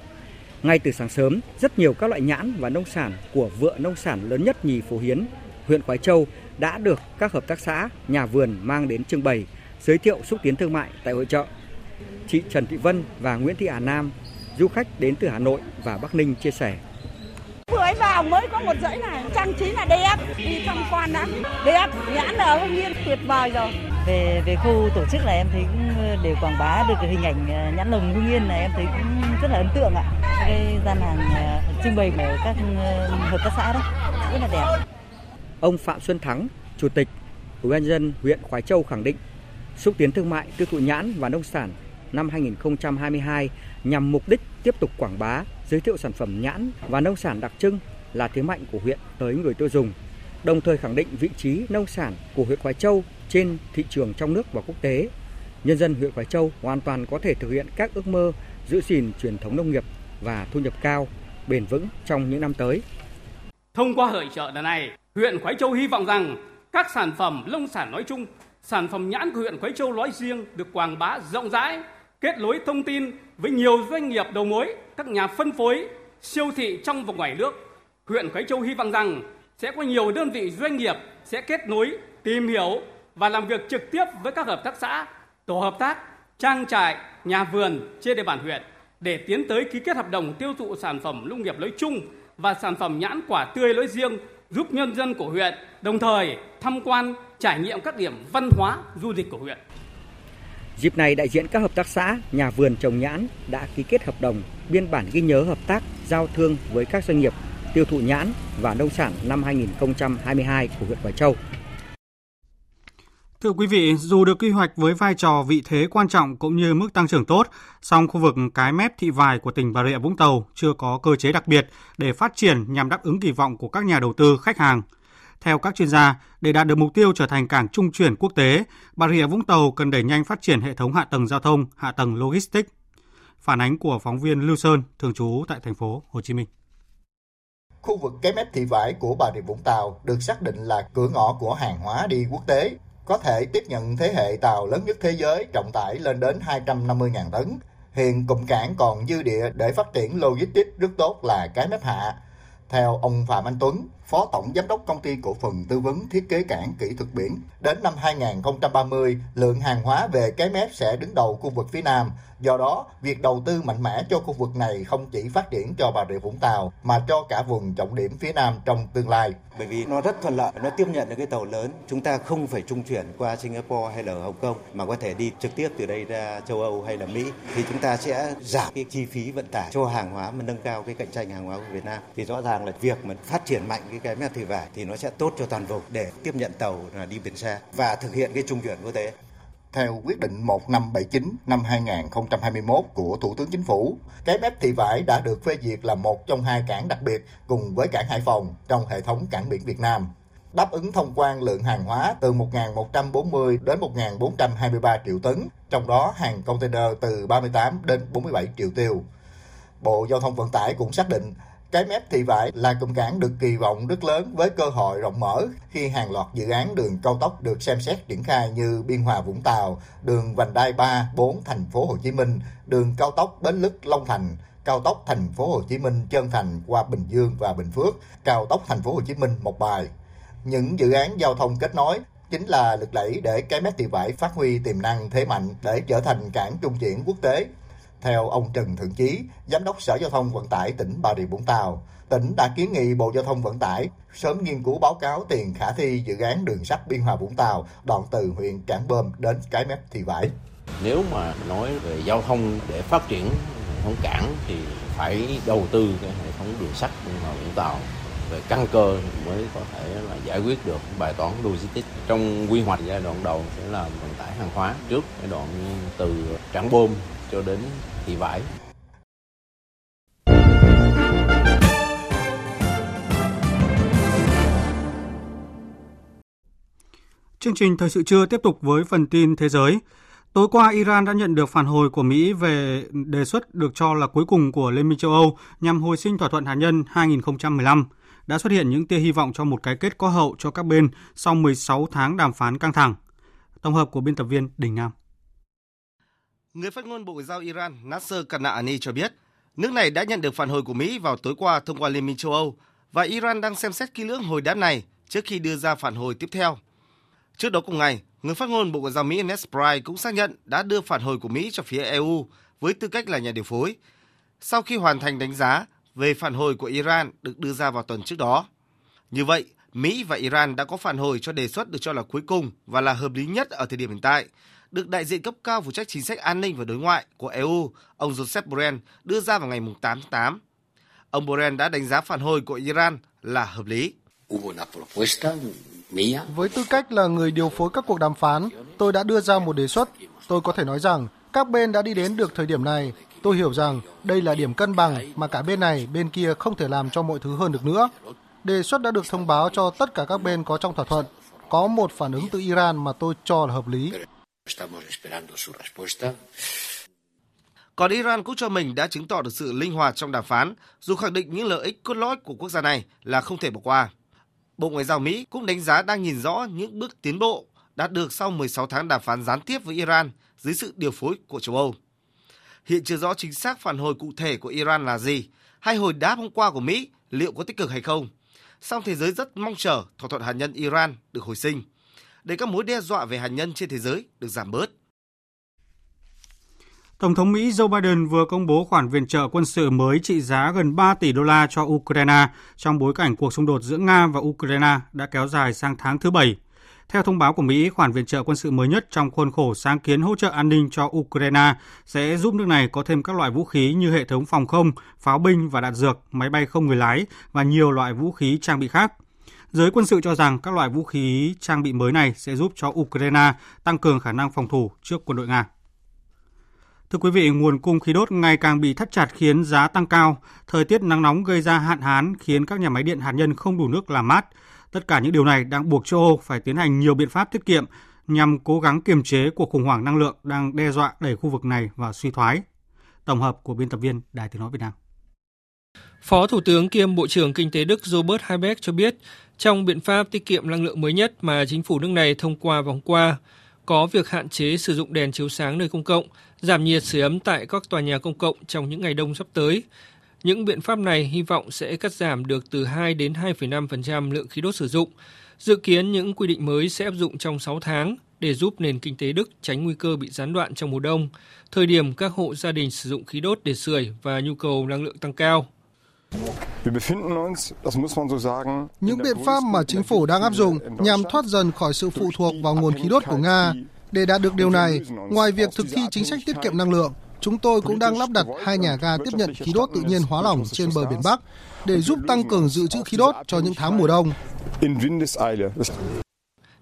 Ngay từ sáng sớm, rất nhiều các loại nhãn và nông sản của vựa nông sản lớn nhất nhì Phổ Hiến, huyện Quái Châu đã được các hợp tác xã, nhà vườn mang đến trưng bày, giới thiệu xúc tiến thương mại tại hội trợ. Chị Trần Thị Vân và Nguyễn Thị Hà Nam, du khách đến từ Hà Nội và Bắc Ninh chia sẻ. Vào mới có một dãy này, trang trí là đẹp, đi tham quan đã đẹp, nhãn ở Hưng Yên tuyệt vời rồi. Về về khu tổ chức là em thấy cũng để quảng bá được hình ảnh ờ, nhãn lồng Hưng Yên này em thấy cũng rất là ấn tượng ạ. Cái gian hàng ờ, trưng bày của các ờ, hợp tác xã đó rất là đẹp. Ông Phạm Xuân Thắng, Chủ tịch Ủy ban dân huyện Khói Châu khẳng định xúc tiến thương mại tiêu thụ nhãn và nông sản năm 2022 nhằm mục đích tiếp tục quảng bá, giới thiệu sản phẩm nhãn và nông sản đặc trưng là thế mạnh của huyện tới người tiêu dùng, đồng thời khẳng định vị trí nông sản của huyện Khói Châu trên thị trường trong nước và quốc tế. Nhân dân huyện Khói Châu hoàn toàn có thể thực hiện các ước mơ giữ gìn truyền thống nông nghiệp và thu nhập cao, bền vững trong những năm tới. Thông qua hội trợ lần này, huyện Khói Châu hy vọng rằng các sản phẩm nông sản nói chung, sản phẩm nhãn của huyện Khói Châu nói riêng được quảng bá rộng rãi, kết nối thông tin với nhiều doanh nghiệp đầu mối, các nhà phân phối, siêu thị trong và ngoài nước. Huyện Khói Châu hy vọng rằng sẽ có nhiều đơn vị doanh nghiệp sẽ kết nối, tìm hiểu và làm việc trực tiếp với các hợp tác xã, tổ hợp tác, trang trại, nhà vườn trên địa bàn huyện để tiến tới ký kết hợp đồng tiêu thụ sản phẩm nông nghiệp nói chung và sản phẩm nhãn quả tươi nói riêng giúp nhân dân của huyện, đồng thời tham quan, trải nghiệm các điểm văn hóa, du lịch của huyện. Dịp này, đại diện các hợp tác xã, nhà vườn trồng nhãn đã ký kết hợp đồng, biên bản ghi nhớ hợp tác, giao thương với các doanh nghiệp tiêu thụ nhãn và nông sản năm 2022 của huyện Quảng Châu. Thưa quý vị, dù được quy hoạch với vai trò vị thế quan trọng cũng như mức tăng trưởng tốt, song khu vực cái mép thị vải của tỉnh Bà Rịa Vũng Tàu chưa có cơ chế đặc biệt để phát triển nhằm đáp ứng kỳ vọng của các nhà đầu tư, khách hàng. Theo các chuyên gia, để đạt được mục tiêu trở thành cảng trung chuyển quốc tế, Bà Rịa Vũng Tàu cần đẩy nhanh phát triển hệ thống hạ tầng giao thông, hạ tầng logistics. Phản ánh của phóng viên Lưu Sơn, thường trú tại thành phố Hồ Chí Minh. Khu vực cái mép thị vải của Bà Rịa Vũng Tàu được xác định là cửa ngõ của hàng hóa đi quốc tế, có thể tiếp nhận thế hệ tàu lớn nhất thế giới trọng tải lên đến 250.000 tấn. Hiện cụm cảng còn dư địa để phát triển logistics rất tốt là cái mép hạ. Theo ông Phạm Anh Tuấn, Phó Tổng Giám đốc Công ty Cổ phần Tư vấn Thiết kế Cảng Kỹ thuật Biển. Đến năm 2030, lượng hàng hóa về cái mép sẽ đứng đầu khu vực phía Nam. Do đó, việc đầu tư mạnh mẽ cho khu vực này không chỉ phát triển cho Bà Rịa Vũng Tàu, mà cho cả vùng trọng điểm phía Nam trong tương lai. Bởi vì nó rất thuận lợi, nó tiếp nhận được cái tàu lớn. Chúng ta không phải trung chuyển qua Singapore hay là Hồng Kông, mà có thể đi trực tiếp từ đây ra châu Âu hay là Mỹ. Thì chúng ta sẽ giảm cái chi phí vận tải cho hàng hóa mà nâng cao cái cạnh tranh hàng hóa của Việt Nam. Thì rõ ràng là việc mà phát triển mạnh cái cái mép thủy vải thì nó sẽ tốt cho toàn vùng để tiếp nhận tàu là đi biển xa và thực hiện cái trung chuyển quốc tế. Theo quyết định 1579 năm 2021 của Thủ tướng Chính phủ, cái mép thị vải đã được phê duyệt là một trong hai cảng đặc biệt cùng với cảng Hải Phòng trong hệ thống cảng biển Việt Nam. Đáp ứng thông quan lượng hàng hóa từ 1.140 đến 1.423 triệu tấn, trong đó hàng container từ 38 đến 47 triệu tiêu. Bộ Giao thông Vận tải cũng xác định cái mép thị vải là cụm cảng được kỳ vọng rất lớn với cơ hội rộng mở khi hàng loạt dự án đường cao tốc được xem xét triển khai như Biên Hòa Vũng Tàu, đường vành đai 3, 4 thành phố Hồ Chí Minh, đường cao tốc Bến Lức Long Thành, cao tốc thành phố Hồ Chí Minh trơn Thành qua Bình Dương và Bình Phước, cao tốc thành phố Hồ Chí Minh Một Bài. Những dự án giao thông kết nối chính là lực đẩy để cái mép thị vải phát huy tiềm năng thế mạnh để trở thành cảng trung chuyển quốc tế theo ông Trần Thượng Chí, Giám đốc Sở Giao thông Vận tải tỉnh Bà Rịa Vũng Tàu, tỉnh đã kiến nghị Bộ Giao thông Vận tải sớm nghiên cứu báo cáo tiền khả thi dự án đường sắt Biên Hòa Vũng Tàu đoạn từ huyện Trảng Bơm đến Cái Mép Thị Vải. Nếu mà nói về giao thông để phát triển hệ thống cảng thì phải đầu tư cái hệ thống đường sắt Biên Hòa Vũng Tàu về căn cơ mới có thể là giải quyết được bài toán logistics trong quy hoạch giai đoạn đầu sẽ là vận tải hàng hóa trước cái đoạn từ Trảng Bơm cho đến thị vải. Chương trình thời sự trưa tiếp tục với phần tin thế giới. Tối qua, Iran đã nhận được phản hồi của Mỹ về đề xuất được cho là cuối cùng của Liên minh châu Âu nhằm hồi sinh thỏa thuận hạt nhân 2015. Đã xuất hiện những tia hy vọng cho một cái kết có hậu cho các bên sau 16 tháng đàm phán căng thẳng. Tổng hợp của biên tập viên Đình Nam. Người phát ngôn Bộ Ngoại giao Iran Nasser Kanani cho biết, nước này đã nhận được phản hồi của Mỹ vào tối qua thông qua Liên minh châu Âu và Iran đang xem xét kỹ lưỡng hồi đáp này trước khi đưa ra phản hồi tiếp theo. Trước đó cùng ngày, người phát ngôn Bộ Ngoại giao Mỹ Ned Price cũng xác nhận đã đưa phản hồi của Mỹ cho phía EU với tư cách là nhà điều phối, sau khi hoàn thành đánh giá về phản hồi của Iran được đưa ra vào tuần trước đó. Như vậy, Mỹ và Iran đã có phản hồi cho đề xuất được cho là cuối cùng và là hợp lý nhất ở thời điểm hiện tại, được đại diện cấp cao phụ trách chính sách an ninh và đối ngoại của EU, ông Joseph Borrell, đưa ra vào ngày 8 tháng 8. Ông Borrell đã đánh giá phản hồi của Iran là hợp lý. Với tư cách là người điều phối các cuộc đàm phán, tôi đã đưa ra một đề xuất. Tôi có thể nói rằng các bên đã đi đến được thời điểm này. Tôi hiểu rằng đây là điểm cân bằng mà cả bên này, bên kia không thể làm cho mọi thứ hơn được nữa. Đề xuất đã được thông báo cho tất cả các bên có trong thỏa thuận. Có một phản ứng từ Iran mà tôi cho là hợp lý. Estamos esperando su respuesta. Còn Iran cũng cho mình đã chứng tỏ được sự linh hoạt trong đàm phán, dù khẳng định những lợi ích cốt lõi của quốc gia này là không thể bỏ qua. Bộ Ngoại giao Mỹ cũng đánh giá đang nhìn rõ những bước tiến bộ đạt được sau 16 tháng đàm phán gián tiếp với Iran dưới sự điều phối của châu Âu. Hiện chưa rõ chính xác phản hồi cụ thể của Iran là gì, hay hồi đáp hôm qua của Mỹ liệu có tích cực hay không. Song thế giới rất mong chờ thỏa thuận hạt nhân Iran được hồi sinh – để các mối đe dọa về hạt nhân trên thế giới được giảm bớt. Tổng thống Mỹ Joe Biden vừa công bố khoản viện trợ quân sự mới trị giá gần 3 tỷ đô la cho Ukraine trong bối cảnh cuộc xung đột giữa Nga và Ukraine đã kéo dài sang tháng thứ bảy. Theo thông báo của Mỹ, khoản viện trợ quân sự mới nhất trong khuôn khổ sáng kiến hỗ trợ an ninh cho Ukraine sẽ giúp nước này có thêm các loại vũ khí như hệ thống phòng không, pháo binh và đạn dược, máy bay không người lái và nhiều loại vũ khí trang bị khác – Giới quân sự cho rằng các loại vũ khí trang bị mới này sẽ giúp cho Ukraine tăng cường khả năng phòng thủ trước quân đội Nga. Thưa quý vị, nguồn cung khí đốt ngày càng bị thắt chặt khiến giá tăng cao, thời tiết nắng nóng gây ra hạn hán khiến các nhà máy điện hạt nhân không đủ nước làm mát. Tất cả những điều này đang buộc châu Âu phải tiến hành nhiều biện pháp tiết kiệm nhằm cố gắng kiềm chế cuộc khủng hoảng năng lượng đang đe dọa đẩy khu vực này vào suy thoái. Tổng hợp của biên tập viên Đài Tiếng Nói Việt Nam. Phó Thủ tướng kiêm Bộ trưởng Kinh tế Đức Robert Habeck cho biết, trong biện pháp tiết kiệm năng lượng mới nhất mà chính phủ nước này thông qua vòng qua, có việc hạn chế sử dụng đèn chiếu sáng nơi công cộng, giảm nhiệt sưởi ấm tại các tòa nhà công cộng trong những ngày đông sắp tới, Những biện pháp này hy vọng sẽ cắt giảm được từ 2 đến 2,5% lượng khí đốt sử dụng. Dự kiến những quy định mới sẽ áp dụng trong 6 tháng để giúp nền kinh tế Đức tránh nguy cơ bị gián đoạn trong mùa đông, thời điểm các hộ gia đình sử dụng khí đốt để sưởi và nhu cầu năng lượng tăng cao. Những biện pháp mà chính phủ đang áp dụng nhằm thoát dần khỏi sự phụ thuộc vào nguồn khí đốt của Nga. Để đạt được điều này, ngoài việc thực thi chính sách tiết kiệm năng lượng, chúng tôi cũng đang lắp đặt hai nhà ga tiếp nhận khí đốt tự nhiên hóa lỏng trên bờ biển Bắc để giúp tăng cường dự trữ khí đốt cho những tháng mùa đông.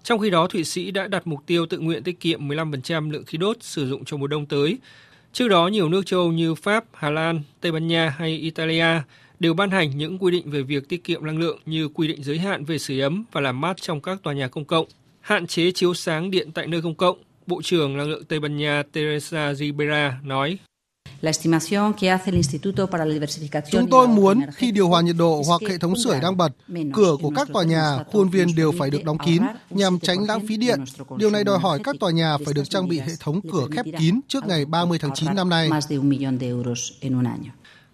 Trong khi đó, Thụy Sĩ đã đặt mục tiêu tự nguyện tiết kiệm 15% lượng khí đốt sử dụng trong mùa đông tới. Trước đó, nhiều nước châu Âu như Pháp, Hà Lan, Tây Ban Nha hay Italia đều ban hành những quy định về việc tiết kiệm năng lượng như quy định giới hạn về sưởi ấm và làm mát trong các tòa nhà công cộng, hạn chế chiếu sáng điện tại nơi công cộng. Bộ trưởng Năng lượng Tây Ban Nha Teresa Ribera nói. Chúng tôi muốn khi điều hòa nhiệt độ hoặc hệ thống sưởi đang bật, cửa của các tòa nhà, khuôn viên đều phải được đóng kín nhằm tránh lãng phí điện. Điều này đòi hỏi các tòa nhà phải được trang bị hệ thống cửa khép kín trước ngày 30 tháng 9 năm nay.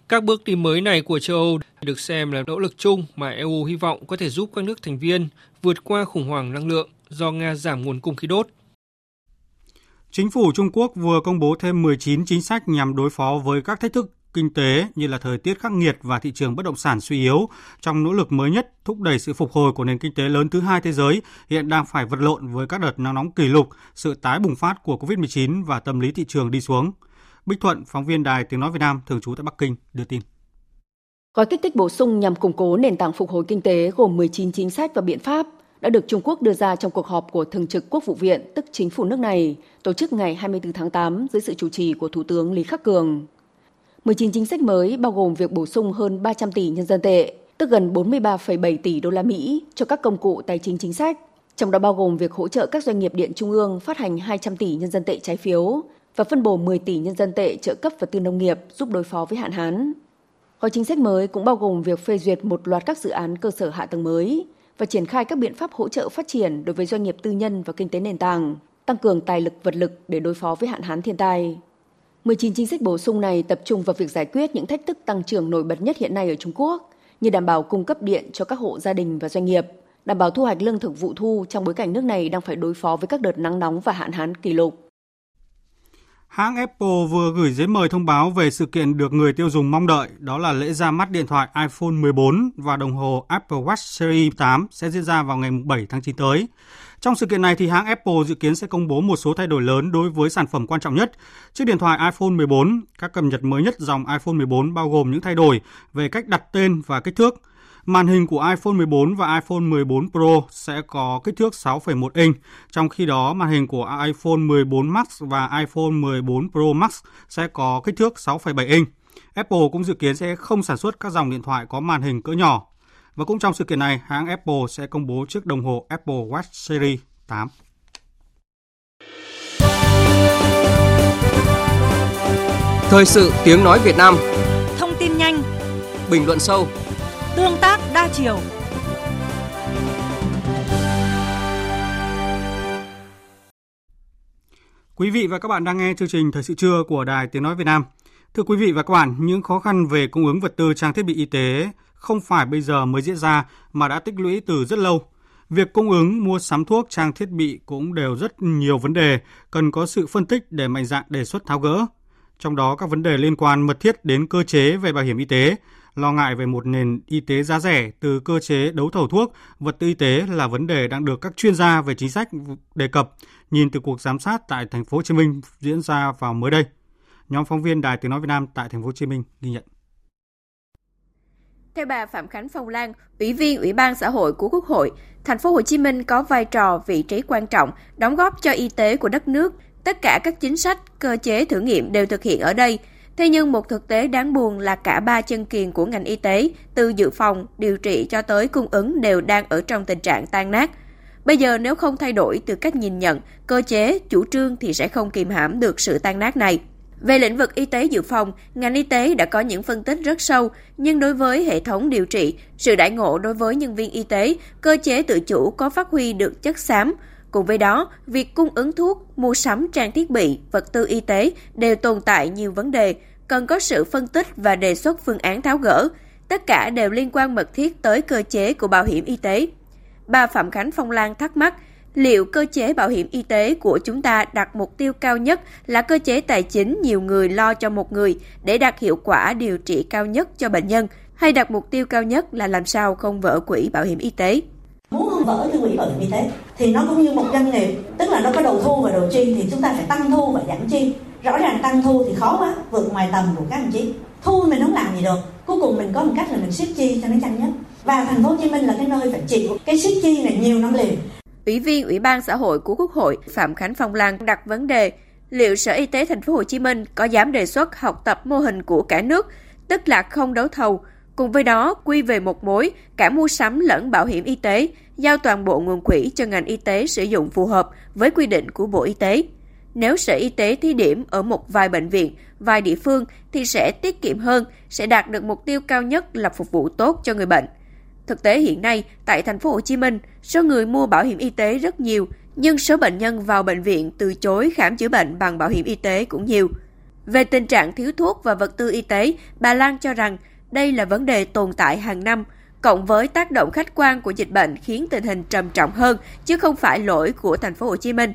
Các bước đi mới này của châu Âu được xem là nỗ lực chung mà EU hy vọng có thể giúp các nước thành viên vượt qua khủng hoảng năng lượng do Nga giảm nguồn cung khí đốt. Chính phủ Trung Quốc vừa công bố thêm 19 chính sách nhằm đối phó với các thách thức kinh tế như là thời tiết khắc nghiệt và thị trường bất động sản suy yếu trong nỗ lực mới nhất thúc đẩy sự phục hồi của nền kinh tế lớn thứ hai thế giới hiện đang phải vật lộn với các đợt nắng nóng kỷ lục, sự tái bùng phát của Covid-19 và tâm lý thị trường đi xuống. Bích Thuận, phóng viên Đài Tiếng Nói Việt Nam thường trú tại Bắc Kinh, đưa tin. Gói kích thích bổ sung nhằm củng cố nền tảng phục hồi kinh tế gồm 19 chính sách và biện pháp đã được Trung Quốc đưa ra trong cuộc họp của Thường trực Quốc vụ viện, tức chính phủ nước này, tổ chức ngày 24 tháng 8 dưới sự chủ trì của Thủ tướng Lý Khắc Cường. 19 chính sách mới bao gồm việc bổ sung hơn 300 tỷ nhân dân tệ, tức gần 43,7 tỷ đô la Mỹ cho các công cụ tài chính chính sách, trong đó bao gồm việc hỗ trợ các doanh nghiệp điện trung ương phát hành 200 tỷ nhân dân tệ trái phiếu và phân bổ 10 tỷ nhân dân tệ trợ cấp vật tư nông nghiệp giúp đối phó với hạn hán. Gói chính sách mới cũng bao gồm việc phê duyệt một loạt các dự án cơ sở hạ tầng mới và triển khai các biện pháp hỗ trợ phát triển đối với doanh nghiệp tư nhân và kinh tế nền tảng, tăng cường tài lực vật lực để đối phó với hạn hán thiên tai. 19 chính sách bổ sung này tập trung vào việc giải quyết những thách thức tăng trưởng nổi bật nhất hiện nay ở Trung Quốc, như đảm bảo cung cấp điện cho các hộ gia đình và doanh nghiệp, đảm bảo thu hoạch lương thực vụ thu trong bối cảnh nước này đang phải đối phó với các đợt nắng nóng và hạn hán kỷ lục. Hãng Apple vừa gửi giấy mời thông báo về sự kiện được người tiêu dùng mong đợi, đó là lễ ra mắt điện thoại iPhone 14 và đồng hồ Apple Watch Series 8 sẽ diễn ra vào ngày 7 tháng 9 tới. Trong sự kiện này thì hãng Apple dự kiến sẽ công bố một số thay đổi lớn đối với sản phẩm quan trọng nhất. Chiếc điện thoại iPhone 14, các cập nhật mới nhất dòng iPhone 14 bao gồm những thay đổi về cách đặt tên và kích thước. Màn hình của iPhone 14 và iPhone 14 Pro sẽ có kích thước 6,1 inch, trong khi đó màn hình của iPhone 14 Max và iPhone 14 Pro Max sẽ có kích thước 6,7 inch. Apple cũng dự kiến sẽ không sản xuất các dòng điện thoại có màn hình cỡ nhỏ. Và cũng trong sự kiện này, hãng Apple sẽ công bố chiếc đồng hồ Apple Watch Series 8. Thời sự tiếng nói Việt Nam Thông tin nhanh Bình luận sâu Tương tác đa chiều Quý vị và các bạn đang nghe chương trình Thời sự trưa của Đài Tiếng Nói Việt Nam. Thưa quý vị và các bạn, những khó khăn về cung ứng vật tư trang thiết bị y tế không phải bây giờ mới diễn ra mà đã tích lũy từ rất lâu. Việc cung ứng, mua sắm thuốc, trang thiết bị cũng đều rất nhiều vấn đề, cần có sự phân tích để mạnh dạn đề xuất tháo gỡ. Trong đó các vấn đề liên quan mật thiết đến cơ chế về bảo hiểm y tế, lo ngại về một nền y tế giá rẻ từ cơ chế đấu thầu thuốc, vật tư y tế là vấn đề đang được các chuyên gia về chính sách đề cập nhìn từ cuộc giám sát tại thành phố Hồ Chí Minh diễn ra vào mới đây. Nhóm phóng viên Đài Tiếng nói Việt Nam tại thành phố Hồ Chí Minh ghi nhận. Theo bà Phạm Khánh Phong Lan, Ủy viên Ủy ban xã hội của Quốc hội, thành phố Hồ Chí Minh có vai trò vị trí quan trọng đóng góp cho y tế của đất nước. Tất cả các chính sách, cơ chế thử nghiệm đều thực hiện ở đây. Thế nhưng một thực tế đáng buồn là cả ba chân kiền của ngành y tế, từ dự phòng, điều trị cho tới cung ứng đều đang ở trong tình trạng tan nát. Bây giờ nếu không thay đổi từ cách nhìn nhận, cơ chế, chủ trương thì sẽ không kìm hãm được sự tan nát này. Về lĩnh vực y tế dự phòng, ngành y tế đã có những phân tích rất sâu, nhưng đối với hệ thống điều trị, sự đại ngộ đối với nhân viên y tế, cơ chế tự chủ có phát huy được chất xám. Cùng với đó, việc cung ứng thuốc, mua sắm trang thiết bị, vật tư y tế đều tồn tại nhiều vấn đề, cần có sự phân tích và đề xuất phương án tháo gỡ. Tất cả đều liên quan mật thiết tới cơ chế của bảo hiểm y tế. Bà Phạm Khánh Phong Lan thắc mắc, liệu cơ chế bảo hiểm y tế của chúng ta đặt mục tiêu cao nhất là cơ chế tài chính nhiều người lo cho một người để đạt hiệu quả điều trị cao nhất cho bệnh nhân, hay đặt mục tiêu cao nhất là làm sao không vỡ quỹ bảo hiểm y tế? Muốn không vỡ như quỹ bảo hiểm y tế thì nó cũng như một doanh nghiệp, tức là nó có đầu thu và đầu chi thì chúng ta phải tăng thu và giảm chi. Rõ ràng tăng thu thì khó quá, vượt ngoài tầm của các anh chị. Thu mình không làm gì được, cuối cùng mình có một cách là mình siết chi cho nó chăng nhất. Và thành phố Hồ Chí Minh là cái nơi phải chịu cái siết chi này nhiều năm liền. Ủy viên Ủy ban xã hội của Quốc hội Phạm Khánh Phong Lan đặt vấn đề liệu Sở Y tế thành phố Hồ Chí Minh có dám đề xuất học tập mô hình của cả nước, tức là không đấu thầu, cùng với đó quy về một mối cả mua sắm lẫn bảo hiểm y tế, giao toàn bộ nguồn quỹ cho ngành y tế sử dụng phù hợp với quy định của Bộ Y tế. Nếu Sở Y tế thí điểm ở một vài bệnh viện, vài địa phương thì sẽ tiết kiệm hơn, sẽ đạt được mục tiêu cao nhất là phục vụ tốt cho người bệnh. Thực tế hiện nay, tại thành phố Hồ Chí Minh, số người mua bảo hiểm y tế rất nhiều, nhưng số bệnh nhân vào bệnh viện từ chối khám chữa bệnh bằng bảo hiểm y tế cũng nhiều. Về tình trạng thiếu thuốc và vật tư y tế, bà Lan cho rằng đây là vấn đề tồn tại hàng năm, cộng với tác động khách quan của dịch bệnh khiến tình hình trầm trọng hơn chứ không phải lỗi của thành phố Hồ Chí Minh.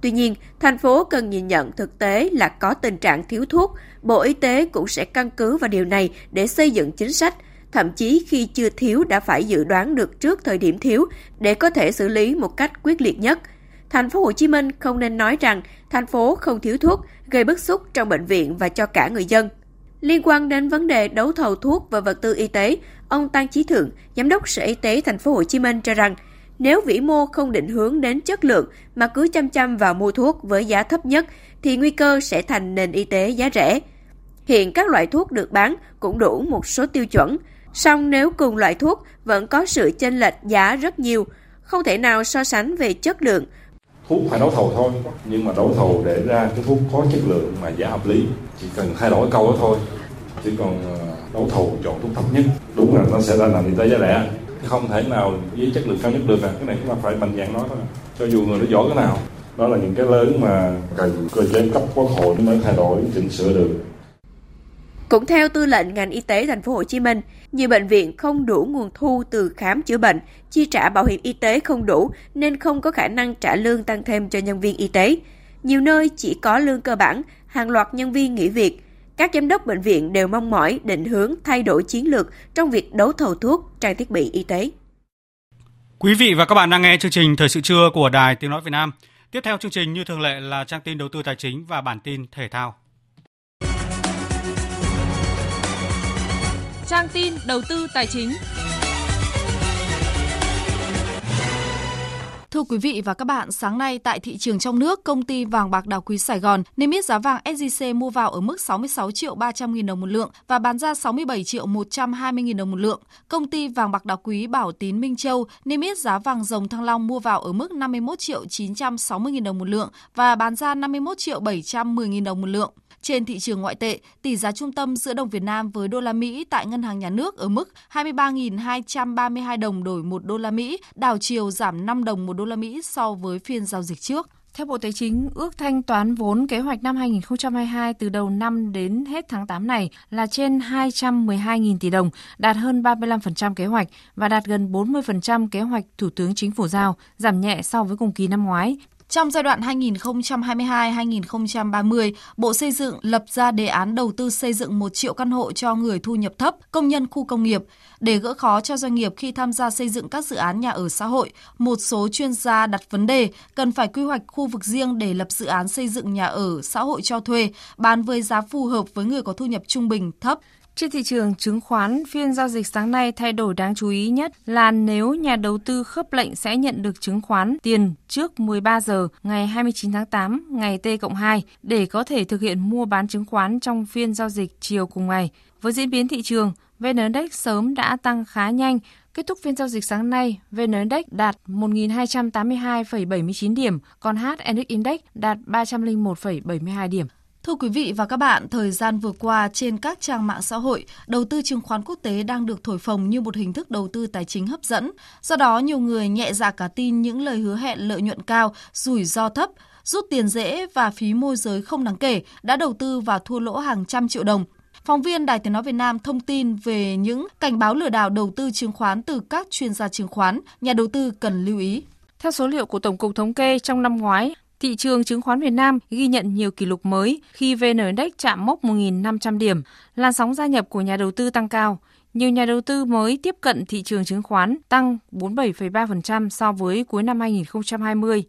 Tuy nhiên, thành phố cần nhìn nhận thực tế là có tình trạng thiếu thuốc, Bộ Y tế cũng sẽ căn cứ vào điều này để xây dựng chính sách, thậm chí khi chưa thiếu đã phải dự đoán được trước thời điểm thiếu để có thể xử lý một cách quyết liệt nhất. Thành phố Hồ Chí Minh không nên nói rằng thành phố không thiếu thuốc, gây bức xúc trong bệnh viện và cho cả người dân. Liên quan đến vấn đề đấu thầu thuốc và vật tư y tế, ông Tăng Chí Thượng, giám đốc Sở Y tế thành phố Hồ Chí Minh cho rằng nếu vĩ mô không định hướng đến chất lượng mà cứ chăm chăm vào mua thuốc với giá thấp nhất thì nguy cơ sẽ thành nền y tế giá rẻ. Hiện các loại thuốc được bán cũng đủ một số tiêu chuẩn, song nếu cùng loại thuốc vẫn có sự chênh lệch giá rất nhiều, không thể nào so sánh về chất lượng. Thuốc phải đấu thầu thôi, nhưng mà đấu thầu để ra cái thuốc có chất lượng mà giá hợp lý, chỉ cần thay đổi câu đó thôi. Chứ còn ờ, đấu thầu chọn thuốc thấp nhất, đúng là nó sẽ ra làm người ta giá rẻ. Không thể nào với chất lượng cao nhất được à cái này chúng ta phải mạnh dạn nói thôi. Cho dù người nó giỏi cái nào đó là những cái lớn mà cần cơ chế cấp quốc hội mới thay đổi chỉnh sửa được cũng theo tư lệnh ngành y tế thành phố Hồ Chí Minh, nhiều bệnh viện không đủ nguồn thu từ khám chữa bệnh, chi trả bảo hiểm y tế không đủ nên không có khả năng trả lương tăng thêm cho nhân viên y tế. Nhiều nơi chỉ có lương cơ bản, hàng loạt nhân viên nghỉ việc. Các giám đốc bệnh viện đều mong mỏi định hướng thay đổi chiến lược trong việc đấu thầu thuốc, trang thiết bị y tế. Quý vị và các bạn đang nghe chương trình Thời sự trưa của Đài Tiếng Nói Việt Nam. Tiếp theo chương trình như thường lệ là trang tin đầu tư tài chính và bản tin thể thao. Trang tin đầu tư tài chính. Thưa quý vị và các bạn, sáng nay tại thị trường trong nước, công ty vàng bạc đá quý Sài Gòn niêm yết giá vàng SJC mua vào ở mức 66 triệu 300 nghìn đồng một lượng và bán ra 67 triệu 120 nghìn đồng một lượng. Công ty vàng bạc đá quý Bảo Tín Minh Châu niêm yết giá vàng dòng thăng long mua vào ở mức 51 triệu 960 nghìn đồng một lượng và bán ra 51 triệu 710 nghìn đồng một lượng. Trên thị trường ngoại tệ, tỷ giá trung tâm giữa đồng Việt Nam với đô la Mỹ tại ngân hàng nhà nước ở mức 23.232 đồng đổi 1 đô la Mỹ, đảo chiều giảm 5 đồng 1 đô la Mỹ so với phiên giao dịch trước. Theo Bộ Tài chính, ước thanh toán vốn kế hoạch năm 2022 từ đầu năm đến hết tháng 8 này là trên 212.000 tỷ đồng, đạt hơn 35% kế hoạch và đạt gần 40% kế hoạch Thủ tướng Chính phủ giao, giảm nhẹ so với cùng kỳ năm ngoái. Trong giai đoạn 2022-2030, Bộ Xây dựng lập ra đề án đầu tư xây dựng 1 triệu căn hộ cho người thu nhập thấp, công nhân khu công nghiệp. Để gỡ khó cho doanh nghiệp khi tham gia xây dựng các dự án nhà ở xã hội, một số chuyên gia đặt vấn đề cần phải quy hoạch khu vực riêng để lập dự án xây dựng nhà ở xã hội cho thuê, bán với giá phù hợp với người có thu nhập trung bình thấp. Trên thị trường chứng khoán, phiên giao dịch sáng nay thay đổi đáng chú ý nhất là nếu nhà đầu tư khớp lệnh sẽ nhận được chứng khoán tiền trước 13 giờ ngày 29 tháng 8, ngày T cộng 2 để có thể thực hiện mua bán chứng khoán trong phiên giao dịch chiều cùng ngày. Với diễn biến thị trường, VN Index sớm đã tăng khá nhanh, Kết thúc phiên giao dịch sáng nay, VN Index đạt 1.282,79 điểm, còn HNX Index đạt 301,72 điểm. Thưa quý vị và các bạn, thời gian vừa qua trên các trang mạng xã hội, đầu tư chứng khoán quốc tế đang được thổi phồng như một hình thức đầu tư tài chính hấp dẫn. Do đó, nhiều người nhẹ dạ cả tin những lời hứa hẹn lợi nhuận cao, rủi ro thấp. rút tiền dễ và phí môi giới không đáng kể đã đầu tư và thua lỗ hàng trăm triệu đồng. Phóng viên Đài Tiếng Nói Việt Nam thông tin về những cảnh báo lừa đảo đầu tư chứng khoán từ các chuyên gia chứng khoán, nhà đầu tư cần lưu ý. Theo số liệu của Tổng cục Thống kê, trong năm ngoái, thị trường chứng khoán Việt Nam ghi nhận nhiều kỷ lục mới khi VN Index chạm mốc 1.500 điểm. Làn sóng gia nhập của nhà đầu tư tăng cao. Nhiều nhà đầu tư mới tiếp cận thị trường chứng khoán tăng 47,3% so với cuối năm 2020.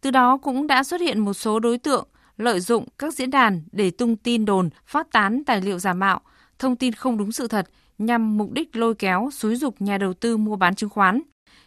Từ đó cũng đã xuất hiện một số đối tượng lợi dụng các diễn đàn để tung tin đồn, phát tán tài liệu giả mạo, thông tin không đúng sự thật nhằm mục đích lôi kéo, xúi dục nhà đầu tư mua bán chứng khoán.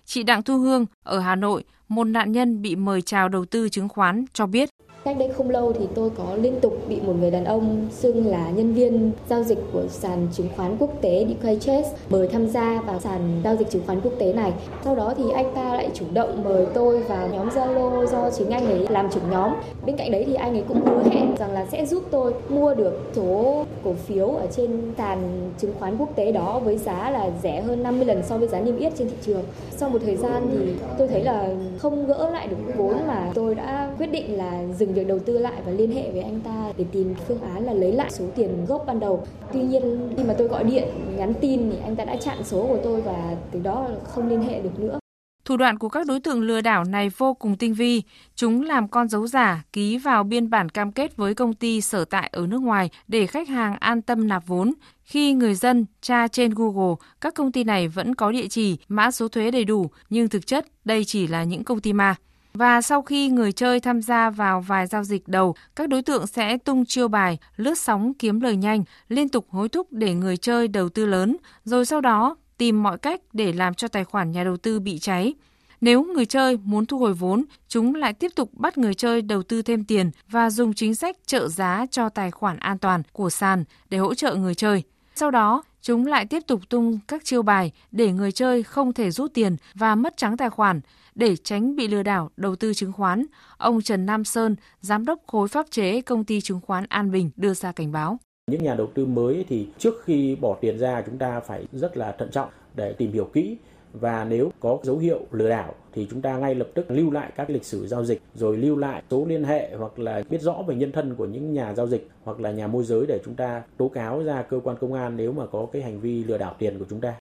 Chị Đặng Thu Hương ở Hà Nội, một nạn nhân bị mời chào đầu tư chứng khoán cho biết. Cách đây không lâu thì tôi có liên tục bị một người đàn ông xưng là nhân viên giao dịch của sàn chứng khoán quốc tế DKChase mời tham gia vào sàn giao dịch chứng khoán quốc tế này. Sau đó thì anh ta lại chủ động mời tôi vào nhóm Zalo do chính anh ấy làm trưởng nhóm. Bên cạnh đấy thì anh ấy cũng hứa hẹn rằng là sẽ giúp tôi mua được số cổ phiếu ở trên sàn chứng khoán quốc tế đó với giá là rẻ hơn 50 lần so với giá niêm yết trên thị trường. Sau một thời gian thì tôi thấy là không gỡ lại được vốn mà tôi đã quyết định là dừng việc đầu tư lại và liên hệ với anh ta để tìm phương án là lấy lại số tiền gốc ban đầu. Tuy nhiên khi mà tôi gọi điện nhắn tin thì anh ta đã chặn số của tôi và từ đó không liên hệ được nữa. Thủ đoạn của các đối tượng lừa đảo này vô cùng tinh vi. Chúng làm con dấu giả, ký vào biên bản cam kết với công ty sở tại ở nước ngoài để khách hàng an tâm nạp vốn. Khi người dân tra trên Google, các công ty này vẫn có địa chỉ, mã số thuế đầy đủ, nhưng thực chất đây chỉ là những công ty ma. Và sau khi người chơi tham gia vào vài giao dịch đầu, các đối tượng sẽ tung chiêu bài, lướt sóng kiếm lời nhanh, liên tục hối thúc để người chơi đầu tư lớn, rồi sau đó tìm mọi cách để làm cho tài khoản nhà đầu tư bị cháy. Nếu người chơi muốn thu hồi vốn, chúng lại tiếp tục bắt người chơi đầu tư thêm tiền và dùng chính sách trợ giá cho tài khoản an toàn của sàn để hỗ trợ người chơi. Sau đó, chúng lại tiếp tục tung các chiêu bài để người chơi không thể rút tiền và mất trắng tài khoản. Để tránh bị lừa đảo đầu tư chứng khoán, ông Trần Nam Sơn, giám đốc khối pháp chế công ty chứng khoán An Bình đưa ra cảnh báo. Những nhà đầu tư mới thì trước khi bỏ tiền ra chúng ta phải rất là thận trọng để tìm hiểu kỹ và nếu có dấu hiệu lừa đảo thì chúng ta ngay lập tức lưu lại các lịch sử giao dịch rồi lưu lại số liên hệ hoặc là biết rõ về nhân thân của những nhà giao dịch hoặc là nhà môi giới để chúng ta tố cáo ra cơ quan công an nếu mà có cái hành vi lừa đảo tiền của chúng ta.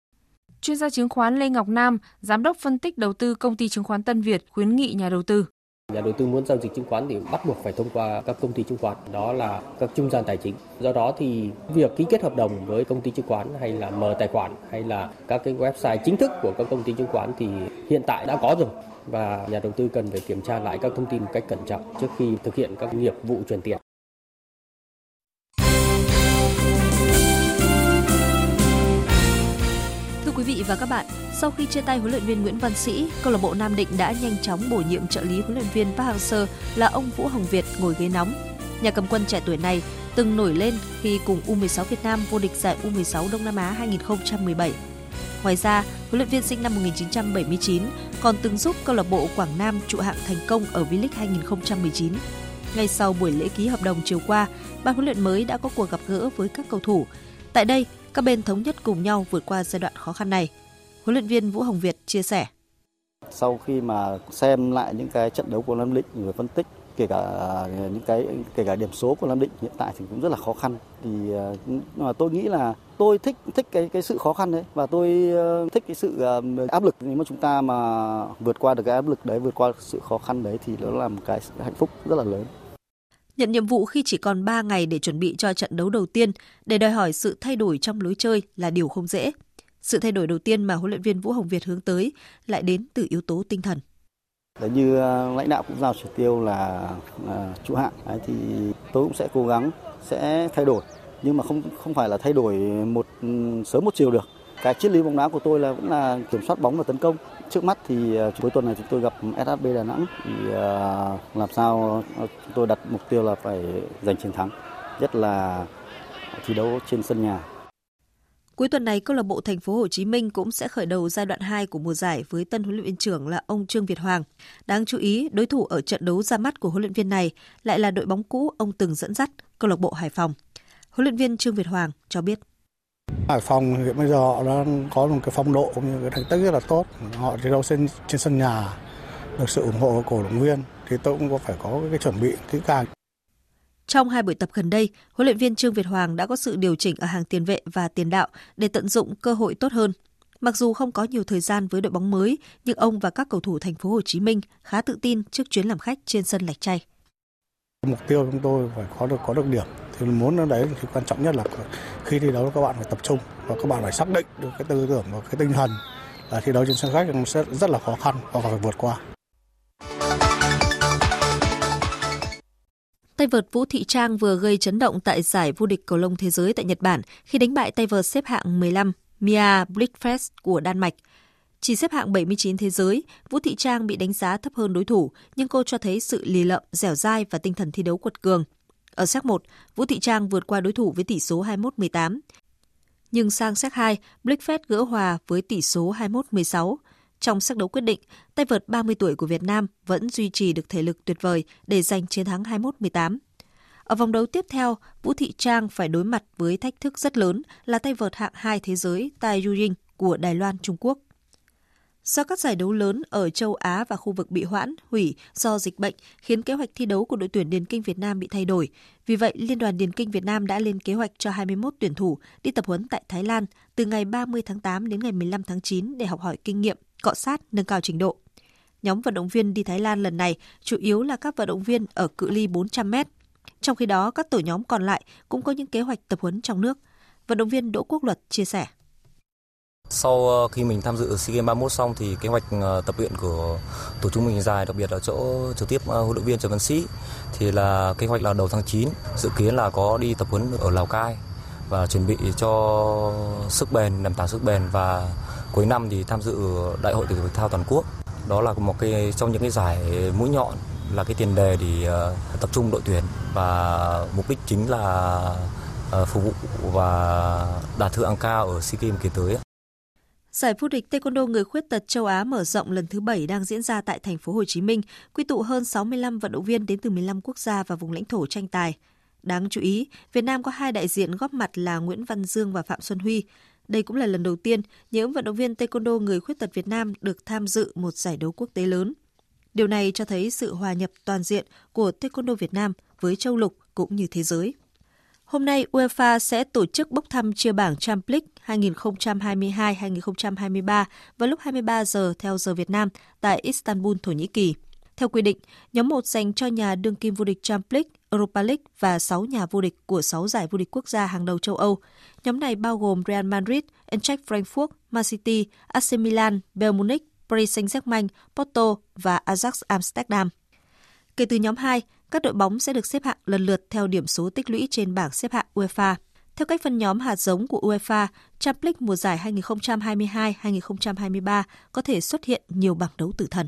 Chuyên gia chứng khoán Lê Ngọc Nam, giám đốc phân tích đầu tư công ty chứng khoán Tân Việt khuyến nghị nhà đầu tư Nhà đầu tư muốn giao dịch chứng khoán thì bắt buộc phải thông qua các công ty chứng khoán, đó là các trung gian tài chính. Do đó thì việc ký kết hợp đồng với công ty chứng khoán hay là mở tài khoản hay là các cái website chính thức của các công ty chứng khoán thì hiện tại đã có rồi và nhà đầu tư cần phải kiểm tra lại các thông tin một cách cẩn trọng trước khi thực hiện các nghiệp vụ chuyển tiền. Vị và các bạn, sau khi chia tay huấn luyện viên Nguyễn Văn Sĩ, câu lạc bộ Nam Định đã nhanh chóng bổ nhiệm trợ lý huấn luyện viên Park Hang-seo là ông Vũ Hồng Việt ngồi ghế nóng. Nhà cầm quân trẻ tuổi này từng nổi lên khi cùng U16 Việt Nam vô địch giải U16 Đông Nam Á 2017. Ngoài ra, huấn luyện viên sinh năm 1979 còn từng giúp câu lạc bộ Quảng Nam trụ hạng thành công ở V-League 2019. Ngay sau buổi lễ ký hợp đồng chiều qua, ban huấn luyện mới đã có cuộc gặp gỡ với các cầu thủ. Tại đây, các bên thống nhất cùng nhau vượt qua giai đoạn khó khăn này. Huấn luyện viên Vũ Hồng Việt chia sẻ. Sau khi mà xem lại những cái trận đấu của Nam Định rồi phân tích, kể cả những cái, kể cả điểm số của Nam Định hiện tại thì cũng rất là khó khăn thì ờ, mà tôi nghĩ là tôi thích thích cái cái sự khó khăn đấy và tôi ờ, thích cái sự ờ, áp lực nếu mà chúng ta mà vượt qua được cái áp lực đấy, vượt qua sự khó khăn đấy thì nó là một cái hạnh phúc rất là lớn nhận nhiệm vụ khi chỉ còn 3 ngày để chuẩn bị cho trận đấu đầu tiên để đòi hỏi sự thay đổi trong lối chơi là điều không dễ. Sự thay đổi đầu tiên mà huấn luyện viên Vũ Hồng Việt hướng tới lại đến từ yếu tố tinh thần. Đấy như ờ, lãnh đạo cũng giao chỉ tiêu là, là trụ hạng Đấy thì tôi cũng sẽ cố gắng sẽ thay đổi nhưng mà không không phải là thay đổi một ừ, sớm một chiều được. Cái triết lý bóng đá của tôi là vẫn là kiểm soát bóng và tấn công. Trước mắt thì à, cuối tuần này chúng tôi gặp SHB Đà Nẵng thì à, làm sao à, chúng tôi đặt mục tiêu là phải giành chiến thắng, nhất là thi đấu trên sân nhà. Cuối tuần này, câu lạc bộ Thành phố Hồ Chí Minh cũng sẽ khởi đầu giai đoạn 2 của mùa giải với tân huấn luyện viên trưởng là ông Trương Việt Hoàng. Đáng chú ý, đối thủ ở trận đấu ra mắt của huấn luyện viên này lại là đội bóng cũ ông từng dẫn dắt, câu lạc bộ Hải Phòng. Huấn luyện viên Trương Việt Hoàng cho biết. Hải Phòng hiện bây giờ họ đang có một cái phong độ cũng như cái thành tích rất là tốt. Họ thi đấu trên trên sân nhà được sự ủng hộ của cổ động viên thì tôi cũng có phải có cái chuẩn bị kỹ càng. Trong hai buổi tập gần đây, huấn luyện viên Trương Việt Hoàng đã có sự điều chỉnh ở hàng tiền vệ và tiền đạo để tận dụng cơ hội tốt hơn. Mặc dù không có nhiều thời gian với đội bóng mới, nhưng ông và các cầu thủ thành phố Hồ Chí Minh khá tự tin trước chuyến làm khách trên sân Lạch Tray. Mục tiêu chúng tôi phải có được có được điểm. Thì muốn ở đấy thì quan trọng nhất là khi thi đấu các bạn phải tập trung và các bạn phải xác định được cái tư tưởng và cái tinh thần là thi đấu trên sân khách sẽ rất là khó khăn và phải vượt qua. Tay vợt Vũ Thị Trang vừa gây chấn động tại giải vô địch cầu lông thế giới tại Nhật Bản khi đánh bại tay vợt xếp hạng 15 Mia Blichfeld của Đan Mạch. Chỉ xếp hạng 79 thế giới, Vũ Thị Trang bị đánh giá thấp hơn đối thủ, nhưng cô cho thấy sự lì lợm, dẻo dai và tinh thần thi đấu quật cường. Ở set 1, Vũ Thị Trang vượt qua đối thủ với tỷ số 21-18. Nhưng sang set 2, Blickfest gỡ hòa với tỷ số 21-16. Trong sắc đấu quyết định, tay vợt 30 tuổi của Việt Nam vẫn duy trì được thể lực tuyệt vời để giành chiến thắng 21-18. Ở vòng đấu tiếp theo, Vũ Thị Trang phải đối mặt với thách thức rất lớn là tay vợt hạng 2 thế giới Tai Yuying của Đài Loan, Trung Quốc. Do các giải đấu lớn ở châu Á và khu vực bị hoãn, hủy do dịch bệnh khiến kế hoạch thi đấu của đội tuyển điền kinh Việt Nam bị thay đổi. Vì vậy, Liên đoàn điền kinh Việt Nam đã lên kế hoạch cho 21 tuyển thủ đi tập huấn tại Thái Lan từ ngày 30 tháng 8 đến ngày 15 tháng 9 để học hỏi kinh nghiệm, cọ sát, nâng cao trình độ. Nhóm vận động viên đi Thái Lan lần này chủ yếu là các vận động viên ở cự ly 400 m trong khi đó, các tổ nhóm còn lại cũng có những kế hoạch tập huấn trong nước. Vận động viên Đỗ Quốc Luật chia sẻ. Sau ờ, khi mình tham dự SEA Games 31 xong thì kế hoạch ờ, tập luyện của tổ chúng mình dài, đặc biệt ở chỗ trực tiếp ờ, huấn luyện viên Trần Văn Sĩ thì là kế hoạch là đầu tháng 9, dự kiến là có đi tập huấn ở Lào Cai và chuẩn bị cho sức bền, nằm tảng sức bền và cuối năm thì tham dự đại hội thể thao toàn quốc. Đó là một cái trong những cái giải mũi nhọn là cái tiền đề để tập trung đội tuyển và mục đích chính là phục vụ và đạt thượng cao ở SEA Games kỳ tới. Giải vô địch Taekwondo người khuyết tật châu Á mở rộng lần thứ 7 đang diễn ra tại thành phố Hồ Chí Minh, quy tụ hơn 65 vận động viên đến từ 15 quốc gia và vùng lãnh thổ tranh tài. Đáng chú ý, Việt Nam có hai đại diện góp mặt là Nguyễn Văn Dương và Phạm Xuân Huy. Đây cũng là lần đầu tiên những vận động viên Taekwondo người khuyết tật Việt Nam được tham dự một giải đấu quốc tế lớn. Điều này cho thấy sự hòa nhập toàn diện của Taekwondo Việt Nam với châu lục cũng như thế giới. Hôm nay, UEFA sẽ tổ chức bốc thăm chia bảng Champions League 2022-2023 vào lúc 23 giờ theo giờ Việt Nam tại Istanbul, Thổ Nhĩ Kỳ. Theo quy định, nhóm 1 dành cho nhà đương kim vô địch Champions League, Europa League và 6 nhà vô địch của 6 giải vô địch quốc gia hàng đầu châu Âu. Nhóm này bao gồm Real Madrid, Eintracht Frankfurt, Man City, AC Milan, Bayern Munich, Paris Saint-Germain, Porto và Ajax Amsterdam. Kể từ nhóm 2, các đội bóng sẽ được xếp hạng lần lượt theo điểm số tích lũy trên bảng xếp hạng UEFA. Theo cách phân nhóm hạt giống của UEFA, Champions League mùa giải 2022-2023 có thể xuất hiện nhiều bảng đấu tử thần.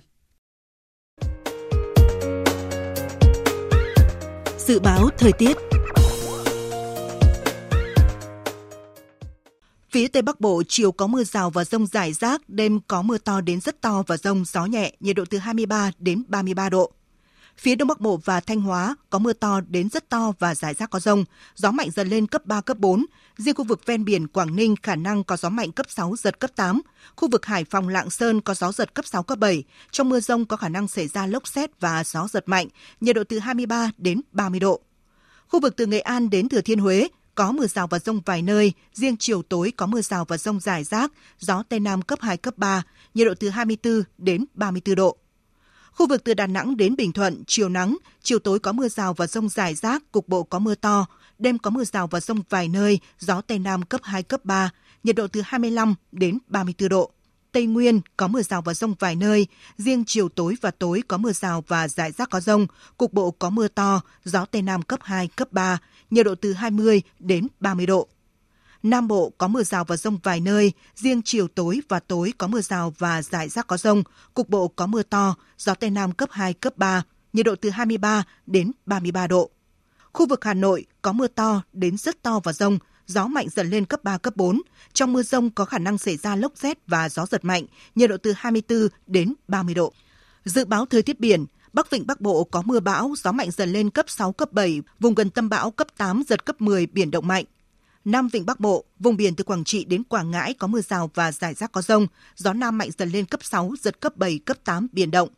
Dự báo thời tiết Phía Tây Bắc Bộ chiều có mưa rào và rông rải rác, đêm có mưa to đến rất to và rông, gió nhẹ, nhiệt độ từ 23 đến 33 độ. Phía Đông Bắc Bộ và Thanh Hóa có mưa to đến rất to và rải rác có rông, gió mạnh dần lên cấp 3, cấp 4. Riêng khu vực ven biển Quảng Ninh khả năng có gió mạnh cấp 6, giật cấp 8. Khu vực Hải Phòng Lạng Sơn có gió giật cấp 6, cấp 7. Trong mưa rông có khả năng xảy ra lốc xét và gió giật mạnh, nhiệt độ từ 23 đến 30 độ. Khu vực từ Nghệ An đến Thừa Thiên Huế có mưa rào và rông vài nơi, riêng chiều tối có mưa rào và rông rải rác, gió Tây Nam cấp 2, cấp 3, nhiệt độ từ 24 đến 34 độ. Khu vực từ Đà Nẵng đến Bình Thuận, chiều nắng, chiều tối có mưa rào và rông rải rác, cục bộ có mưa to, đêm có mưa rào và rông vài nơi, gió Tây Nam cấp 2, cấp 3, nhiệt độ từ 25 đến 34 độ. Tây Nguyên có mưa rào và rông vài nơi, riêng chiều tối và tối có mưa rào và rải rác có rông, cục bộ có mưa to, gió Tây Nam cấp 2, cấp 3, nhiệt độ từ 20 đến 30 độ. Nam Bộ có mưa rào và rông vài nơi, riêng chiều tối và tối có mưa rào và rải rác có rông, cục bộ có mưa to, gió Tây Nam cấp 2, cấp 3, nhiệt độ từ 23 đến 33 độ. Khu vực Hà Nội có mưa to đến rất to và rông, gió mạnh dần lên cấp 3, cấp 4. Trong mưa rông có khả năng xảy ra lốc xét và gió giật mạnh, nhiệt độ từ 24 đến 30 độ. Dự báo thời tiết biển, Bắc Vịnh Bắc Bộ có mưa bão, gió mạnh dần lên cấp 6, cấp 7, vùng gần tâm bão cấp 8, giật cấp 10, biển động mạnh. Nam Vịnh Bắc Bộ, vùng biển từ Quảng Trị đến Quảng Ngãi có mưa rào và rải rác có rông, gió Nam mạnh dần lên cấp 6, giật cấp 7, cấp 8, biển động.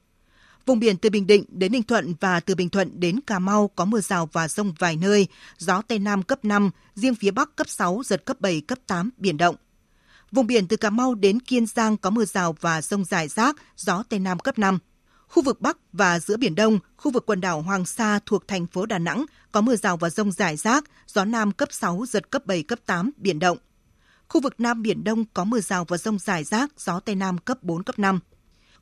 Vùng biển từ Bình Định đến Ninh Thuận và từ Bình Thuận đến Cà Mau có mưa rào và rông vài nơi, gió Tây Nam cấp 5, riêng phía Bắc cấp 6, giật cấp 7, cấp 8, biển động. Vùng biển từ Cà Mau đến Kiên Giang có mưa rào và rông rải rác, gió Tây Nam cấp 5. Khu vực Bắc và giữa Biển Đông, khu vực quần đảo Hoàng Sa thuộc thành phố Đà Nẵng có mưa rào và rông rải rác, gió Nam cấp 6, giật cấp 7, cấp 8, biển động. Khu vực Nam Biển Đông có mưa rào và rông rải rác, gió Tây Nam cấp 4, cấp 5.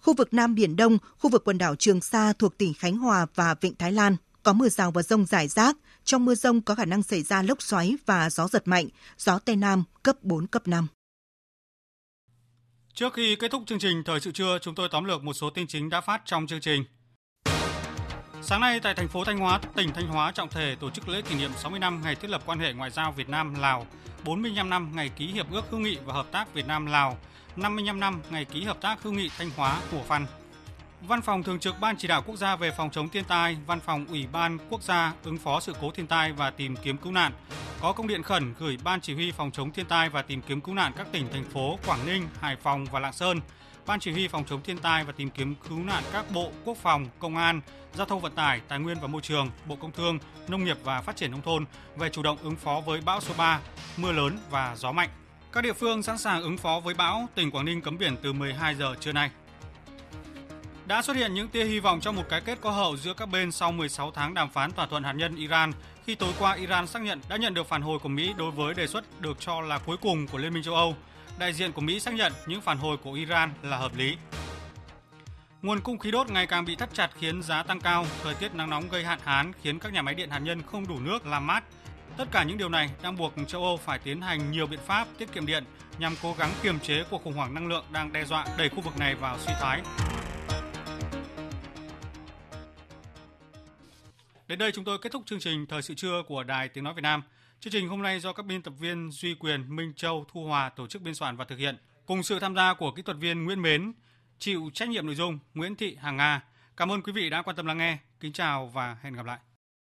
Khu vực Nam Biển Đông, khu vực quần đảo Trường Sa thuộc tỉnh Khánh Hòa và Vịnh Thái Lan có mưa rào và rông rải rác. Trong mưa rông có khả năng xảy ra lốc xoáy và gió giật mạnh, gió Tây Nam cấp 4, cấp 5. Trước khi kết thúc chương trình Thời sự trưa, chúng tôi tóm lược một số tin chính đã phát trong chương trình. Sáng nay tại thành phố Thanh Hóa, tỉnh Thanh Hóa trọng thể tổ chức lễ kỷ niệm 60 năm ngày thiết lập quan hệ ngoại giao Việt Nam Lào, 45 năm ngày ký hiệp ước hữu nghị và hợp tác Việt Nam Lào, 55 năm ngày ký hợp tác hữu nghị Thanh Hóa của Phan. Văn phòng Thường trực Ban Chỉ đạo Quốc gia về phòng chống thiên tai, Văn phòng Ủy ban Quốc gia ứng phó sự cố thiên tai và tìm kiếm cứu nạn có công điện khẩn gửi Ban Chỉ huy phòng chống thiên tai và tìm kiếm cứu nạn các tỉnh thành phố Quảng Ninh, Hải Phòng và Lạng Sơn, Ban Chỉ huy phòng chống thiên tai và tìm kiếm cứu nạn các bộ Quốc phòng, Công an, Giao thông vận tải, Tài nguyên và Môi trường, Bộ Công Thương, Nông nghiệp và Phát triển nông thôn về chủ động ứng phó với bão số 3, mưa lớn và gió mạnh. Các địa phương sẵn sàng ứng phó với bão, tỉnh Quảng Ninh cấm biển từ 12 giờ trưa nay. Đã xuất hiện những tia hy vọng cho một cái kết có hậu giữa các bên sau 16 tháng đàm phán thỏa thuận hạt nhân Iran khi tối qua Iran xác nhận đã nhận được phản hồi của Mỹ đối với đề xuất được cho là cuối cùng của Liên minh châu Âu. Đại diện của Mỹ xác nhận những phản hồi của Iran là hợp lý. Nguồn cung khí đốt ngày càng bị thắt chặt khiến giá tăng cao, thời tiết nắng nóng gây hạn hán khiến các nhà máy điện hạt nhân không đủ nước làm mát. Tất cả những điều này đang buộc châu Âu phải tiến hành nhiều biện pháp tiết kiệm điện nhằm cố gắng kiềm chế cuộc khủng hoảng năng lượng đang đe dọa đẩy khu vực này vào suy thoái. Đến đây chúng tôi kết thúc chương trình Thời sự trưa của Đài Tiếng Nói Việt Nam. Chương trình hôm nay do các biên tập viên Duy Quyền, Minh Châu, Thu Hòa tổ chức biên soạn và thực hiện, cùng sự tham gia của kỹ thuật viên Nguyễn Mến, chịu trách nhiệm nội dung Nguyễn Thị Hàng Nga. Cảm ơn quý vị đã quan tâm lắng nghe. Kính chào và hẹn gặp lại.